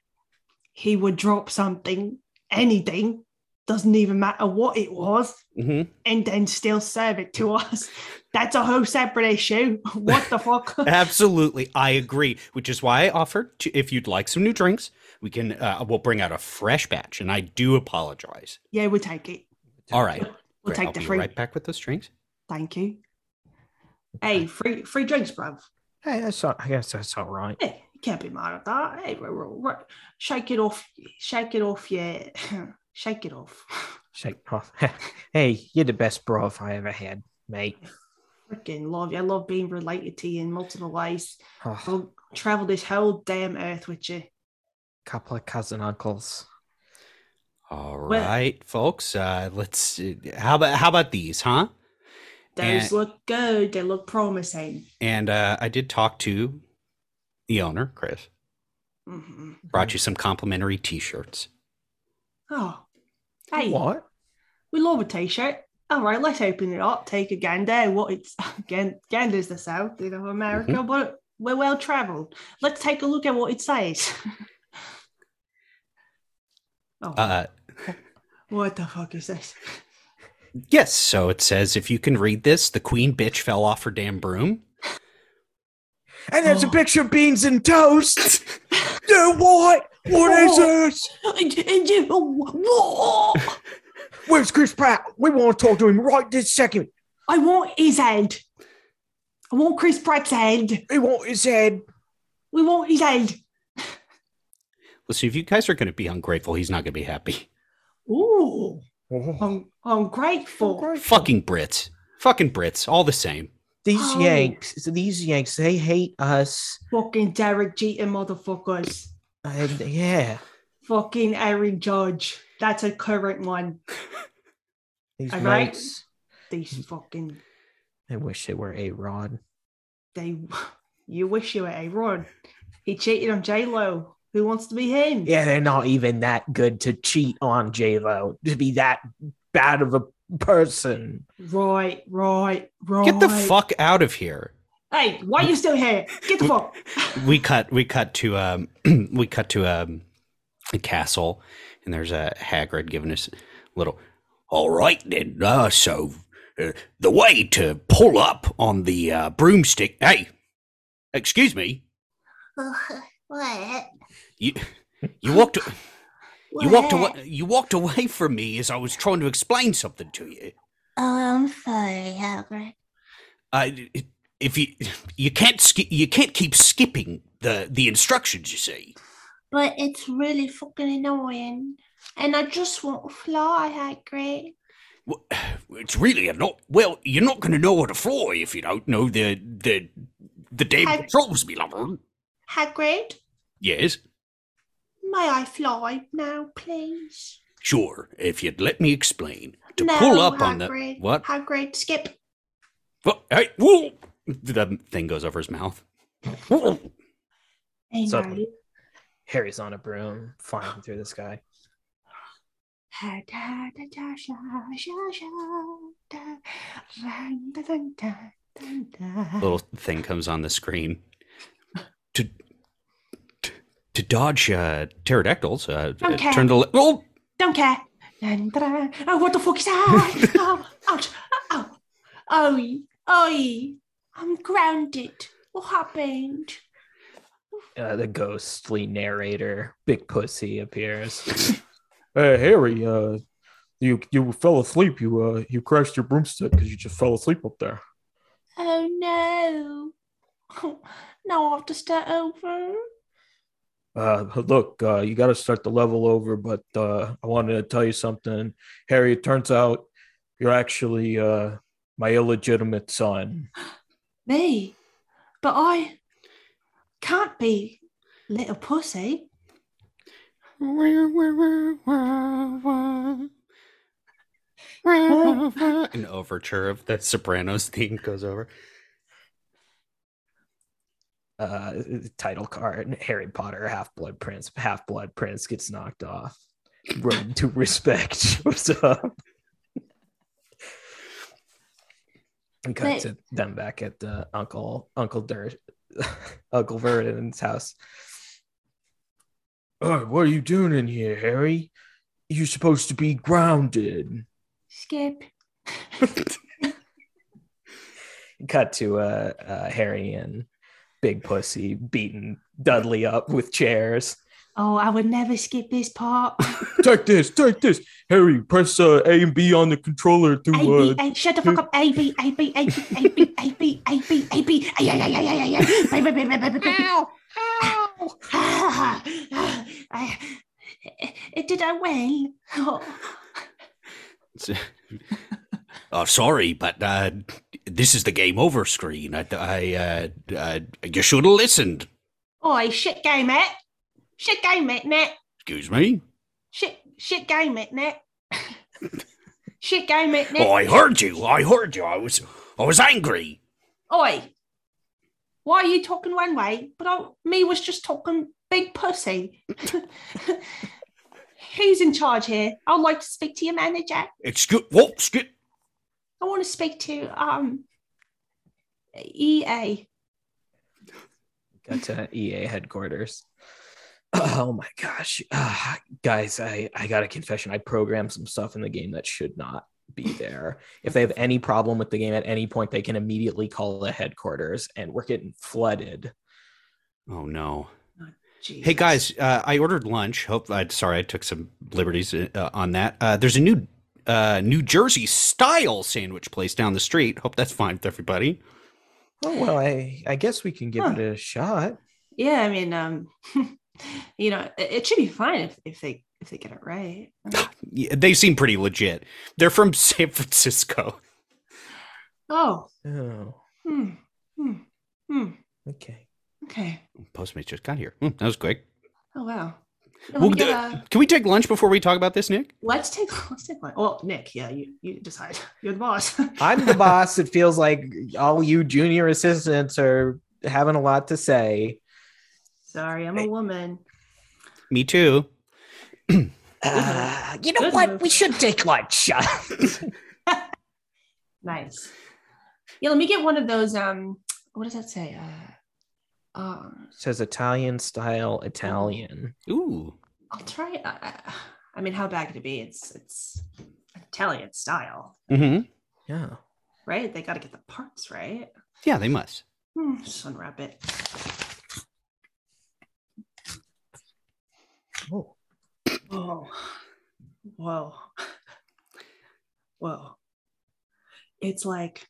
Speaker 3: he would drop something, anything, doesn't even matter what it was,
Speaker 2: Mhm.
Speaker 3: and then still serve it to us. That's a whole separate issue. What the fuck?
Speaker 2: Absolutely, I agree. Which is why I offered to, if you'd like some new drinks, we can. Uh, we'll bring out a fresh batch, and I do apologize.
Speaker 3: yeah, we'll take it.
Speaker 2: All right,
Speaker 3: We'll
Speaker 2: great.
Speaker 3: take
Speaker 2: I'll
Speaker 3: the
Speaker 2: be
Speaker 3: free.
Speaker 2: right back with those drinks.
Speaker 3: Thank you. Hey, free free drinks, bruv.
Speaker 1: Hey, that's all, I guess that's all right.
Speaker 3: Hey, you can't be mad at that. Hey, ro- ro- ro- shake it off. Shake it off, yeah. shake it off.
Speaker 1: Shake off. hey, you're the best bro I ever had, mate.
Speaker 3: Freaking love you. I love being related to you in multiple ways.
Speaker 1: Oh,
Speaker 3: I'll travel this whole damn earth with you.
Speaker 1: couple of cousin uncles.
Speaker 2: All
Speaker 3: Well-
Speaker 2: right, folks. Uh, let's. Uh, how about how about these, huh?
Speaker 3: Those
Speaker 2: And-
Speaker 3: look good. They look promising.
Speaker 2: And uh, I did talk to the owner, Chris.
Speaker 3: hmm
Speaker 2: Brought you some complimentary T-shirts.
Speaker 3: Oh, hey,
Speaker 1: What?
Speaker 3: we love a t-shirt. All right, let's open it up. Take a gander. What it's again? Gander's the south of America,
Speaker 2: Mm-hmm.
Speaker 3: but we're well traveled. Let's take a look at what it says. oh,
Speaker 2: Uh,
Speaker 3: what the fuck is this?
Speaker 2: Yes. So it says if you can read this, the queen bitch fell off her damn broom.
Speaker 1: And there's
Speaker 3: Oh.
Speaker 1: a picture of beans and toast. Dude, what? What is this?
Speaker 3: What?
Speaker 1: Where's Chris Pratt? We want to talk to him right this second.
Speaker 3: I want his head. I want Chris Pratt's head.
Speaker 1: We want his head.
Speaker 3: We want his head.
Speaker 2: Listen, if you guys are going to be ungrateful, he's not going to be happy.
Speaker 3: Ooh, I'm, I'm grateful.
Speaker 2: Fucking Brits. Fucking Brits. All the same.
Speaker 1: These
Speaker 3: Oh.
Speaker 1: Yanks, these Yanks, they hate us.
Speaker 3: Fucking Derek Jeter motherfuckers.
Speaker 1: And yeah,
Speaker 3: Fucking Aaron Judge. That's a current one.
Speaker 1: these
Speaker 3: All right.
Speaker 1: Yanks.
Speaker 3: These fucking
Speaker 1: I wish they were a Rod.
Speaker 3: they. You wish you were a Rod. He cheated on J Lo. Who wants to be him?
Speaker 1: Yeah, they're not even that good to cheat on J Lo to be that bad of a person.
Speaker 3: Right, right, right.
Speaker 2: Get the fuck out of here.
Speaker 3: Hey, why are you still here? Get the fuck.
Speaker 2: We cut. We cut to. Um. we cut to um, a castle, and there's a Hagrid giving us a little. All right then. Uh, so uh, the way to pull up on the uh, broomstick. Hey, excuse me.
Speaker 4: what?
Speaker 2: You you walked. You walked away. You walked away from me as I was trying to explain something to you.
Speaker 4: Oh, I'm sorry, Hagrid.
Speaker 2: I, if you you can't ski- you can't keep skipping the the instructions. You see.
Speaker 4: But it's really fucking annoying. And I just want to fly, Hagrid.
Speaker 2: Well, It's really a not. Well, you're not going to know how to fly if you don't know the the the damn
Speaker 4: Hag-
Speaker 2: controls, me lover.
Speaker 4: Hagrid,
Speaker 2: Yes,
Speaker 4: may I fly now, please?
Speaker 2: sure. If you'd let me explain. To
Speaker 4: no,
Speaker 2: pull up on the
Speaker 4: Hagrid.
Speaker 2: what?
Speaker 4: Hagrid, skip.
Speaker 2: What? Hey, whoa! The thing goes over his mouth. Whoa.
Speaker 4: Hey,
Speaker 1: So-
Speaker 4: no.
Speaker 1: Harry's on a broom flying through the sky.
Speaker 2: Little thing comes on the screen. To to, to dodge uh, pterodactyls, uh, uh,
Speaker 4: Okay.
Speaker 2: turn to le- oh,
Speaker 4: Don't care. Dun, da, da. Oh, what the fuck is that? oh, ouch. Oh, oi, oi. I'm grounded. What happened?
Speaker 1: Uh, the ghostly narrator, Big Pussy, appears. hey, Harry, uh, you you fell asleep. You uh, you crashed your broomstick because you just fell asleep up there.
Speaker 4: Oh no. now I have to start over.
Speaker 1: Uh, look, uh, you got to start the level over. But uh, I wanted to tell you something, Harry. It turns out you're actually uh, my illegitimate son.
Speaker 3: Me? But I can't be little pussy.
Speaker 2: An overture of the Sopranos theme goes over.
Speaker 1: Uh, title card: Harry Potter, Half Blood Prince. Half Blood Prince gets knocked off. Road to respect. What's up? And cut
Speaker 4: Wait.
Speaker 1: to them back at uh, Uncle Uncle Dur Uncle Vernon's house. Oh, what are you doing in here, Harry? You're supposed to be grounded.
Speaker 4: Skip.
Speaker 1: Cut to uh, uh, Harry and Big Pussy beating Dudley up with chairs.
Speaker 3: Oh, I would never skip this part.
Speaker 1: take this, take this. Harry, press uh, A and B on the controller to
Speaker 3: A
Speaker 1: uh,
Speaker 3: B A. Shut the fuck up. A B A B A B A B A B A B A B. Did I well. Oh,
Speaker 2: sorry, but uh, this is the game over screen. I, I uh, uh, you should have listened.
Speaker 3: Oi, shit game it. Shit game it, net.
Speaker 2: Excuse me.
Speaker 3: Shit, shit game it, net. shit game it, net.
Speaker 2: Oh, I heard you. I heard you. I was, I was angry.
Speaker 3: Oi, why are you talking one way, but I, me was just talking big pussy? Who's in charge here? I'd like to speak to your manager.
Speaker 2: Excuse, what? Excuse,
Speaker 3: I want to speak to um EA.
Speaker 1: got to EA headquarters. Oh my gosh, Ah, guys! I I got a confession. I programmed some stuff in the game that should not be there. If they have any problem with the game at any point, they can immediately call the headquarters, and we're getting flooded.
Speaker 2: oh no.
Speaker 3: Jesus.
Speaker 2: Hey guys, uh, I ordered lunch. Hope I sorry I took some liberties uh, on that. Uh, there's a new uh, New Jersey style sandwich place down the street. Hope that's fine with everybody.
Speaker 1: Oh well, I I guess we can give
Speaker 3: Huh.
Speaker 1: it a shot.
Speaker 3: Yeah, I mean, um, you know, it, it should be fine if, if they if they get it right.
Speaker 2: Yeah, they seem pretty legit. They're from San Francisco.
Speaker 3: Oh,
Speaker 1: Oh,
Speaker 3: hmm, hmm, hmm.
Speaker 1: okay.
Speaker 3: Okay.
Speaker 2: Postmates just got here. Hmm, that was quick.
Speaker 3: Oh wow. Let
Speaker 2: Well,
Speaker 3: me get a-
Speaker 2: Can we take lunch before we talk about this, Nick?
Speaker 3: let's take let's take one. Well, Nick, yeah, you you decide. You're the boss.
Speaker 1: I'm the boss. It feels like all you junior assistants are having a lot to say.
Speaker 3: Sorry, I'm a woman.
Speaker 2: Me too.
Speaker 1: Uh, you know
Speaker 3: Good
Speaker 1: what?
Speaker 3: move.
Speaker 1: We should take lunch.
Speaker 3: Nice. Yeah, let me get one of those. Um, what does that say? Uh, uh
Speaker 1: says Italian style Italian.
Speaker 2: Ooh.
Speaker 3: I'll try. Uh, I mean, how bad could it be? It's it's Italian style,
Speaker 2: hmm
Speaker 1: Yeah.
Speaker 3: right? They got to get the parts right.
Speaker 2: Yeah, they must.
Speaker 3: Hmm, just unwrap it.
Speaker 1: Oh.
Speaker 3: Whoa. Whoa. Whoa. It's like,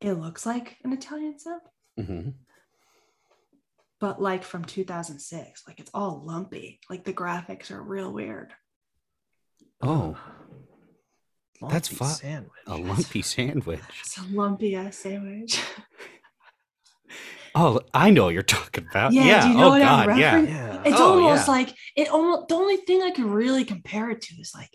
Speaker 3: it looks like an Italian sub,
Speaker 2: hmm
Speaker 3: but like from 2006. Like it's all lumpy. Like the graphics are real weird.
Speaker 2: Oh, That's fu-
Speaker 1: Sandwich.
Speaker 2: a lumpy sandwich.
Speaker 3: It's a lumpy ass sandwich.
Speaker 2: Oh, I know what you're talking about.
Speaker 3: Yeah,
Speaker 2: Yeah.
Speaker 3: do you know
Speaker 2: oh
Speaker 3: what I'm
Speaker 2: God. Yeah.
Speaker 3: referencing?
Speaker 1: Yeah.
Speaker 3: It's
Speaker 2: Oh,
Speaker 3: almost
Speaker 2: yeah.
Speaker 3: like it almost the only thing I can really compare it to is like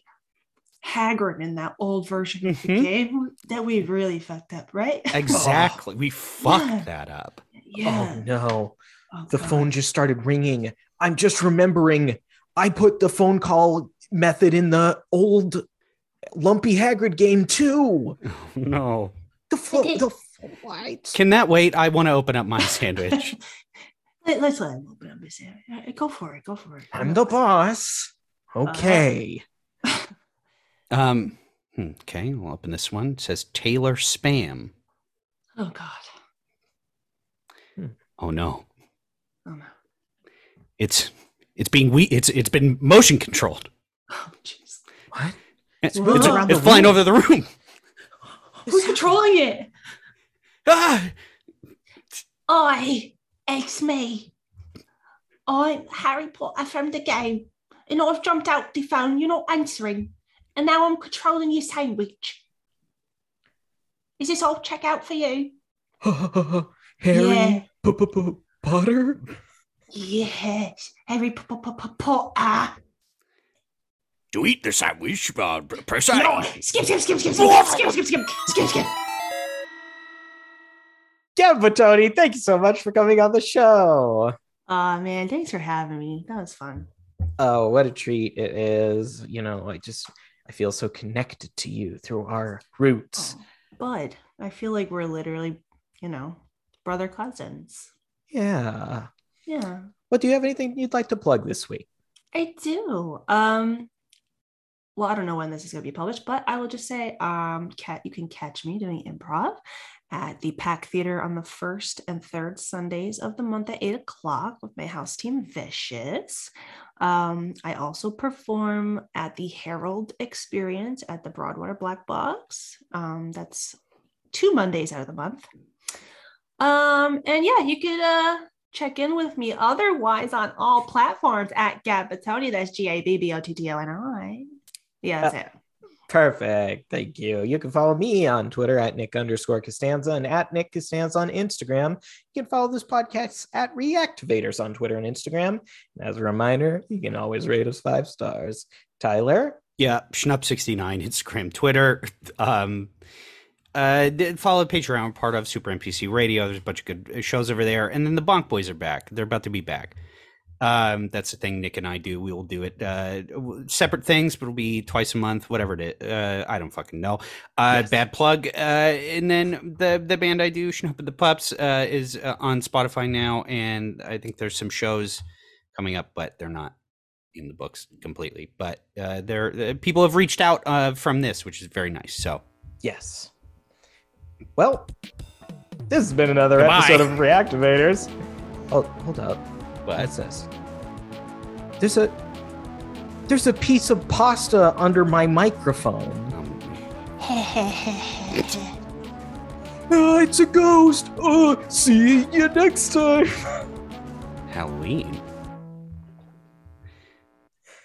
Speaker 3: Hagrid in that old version of the
Speaker 2: Mhm.
Speaker 3: game that we really fucked up, right?
Speaker 2: Exactly. We fucked
Speaker 3: Yeah.
Speaker 2: that up.
Speaker 3: yeah.
Speaker 1: Oh no.
Speaker 3: Oh,
Speaker 1: The
Speaker 3: God.
Speaker 1: phone just started ringing. I'm just remembering I put the phone call method in the old Lumpy Hagrid game too.
Speaker 2: No.
Speaker 1: The phone.
Speaker 3: It-
Speaker 1: The what?
Speaker 2: Can that wait? I want to open up my sandwich.
Speaker 3: Let, us let him open up his sandwich. Go for it. Go for it.
Speaker 1: I'm the boss. Okay.
Speaker 2: um. hmm, Okay, we'll open this one. It says Taylor Spam.
Speaker 3: Oh God.
Speaker 2: Oh no.
Speaker 3: Oh no.
Speaker 2: It's it's being we it's it's been motion controlled.
Speaker 3: Oh jeez.
Speaker 1: what?
Speaker 2: It's,
Speaker 3: Whoa.
Speaker 2: it's, it's flying
Speaker 1: room.
Speaker 2: over the room.
Speaker 3: Who's controlling it?
Speaker 2: Ah!
Speaker 4: I, it's me. I'm Harry Potter from the game. And I've jumped out the phone, you're not answering. And now I'm controlling your sandwich. Is this all check out for you?
Speaker 3: Yeah.
Speaker 1: Harry P- P- P- Potter?
Speaker 4: Yes, Harry P- P- P- Potter.
Speaker 2: To eat the sandwich, uh, press
Speaker 4: No, skip, skip, skip, skip, skip, skip, skip, skip, skip, skip, skip.
Speaker 1: Yeah, Bottoni, thank you so much for coming on the show.
Speaker 3: Aw man, thanks for having me. That was fun.
Speaker 1: Oh, what a treat it is. You know, I just I feel so connected to you through our roots.
Speaker 3: Oh, Bud, I feel like we're literally, you know, brother cousins.
Speaker 1: Yeah.
Speaker 3: Yeah.
Speaker 1: Well, do you have anything you'd like to plug this week?
Speaker 3: I do. Um, well, I don't know when this is going to be published, but I will just say, um, cat, you can catch me doing improv at the Pack Theater on the first and third Sundays of the month at eight o'clock with my house team Vicious. Um, I also perform at the Herald Experience at the Broadwater Black Box. Um, that's two Mondays out of the month. Um, and yeah, you could uh check in with me otherwise on all platforms at Gabbottoni. That's G A B B O T T O N I. Yeah, that's it.
Speaker 1: Perfect. Thank you. You can follow me on Twitter at Nick underscore Costanza and at Nick Costanza on Instagram. You can follow this podcast at Reactivators on Twitter and Instagram. And as a reminder, you can always rate us five stars. Tyler,
Speaker 2: Yeah, Schnup69, Instagram, Twitter. Um, uh, follow Patreon, part of Super NPC Radio. There's a bunch of good shows over there. And then the Bonk Boys are back. They're about to be back. Um, that's the thing Nick and I do. We will do it uh, separate things, but it'll be twice a month, whatever it is. Uh, I don't fucking know. Uh,
Speaker 1: Yes.
Speaker 2: Bad plug. Uh, and then the the band I do, and the Pups, uh, is uh, on Spotify now, and I think there's some shows coming up, but they're not in the books completely. But uh, there, uh, people have reached out uh, from this, which is very nice. So
Speaker 1: yes. Well, this has been another
Speaker 2: Goodbye.
Speaker 1: episode of Reactivators. Oh, hold up.
Speaker 2: but
Speaker 1: What's this? There's a there's a piece of pasta under my microphone. Oh, it's a ghost. Oh, see you next time.
Speaker 2: Halloween.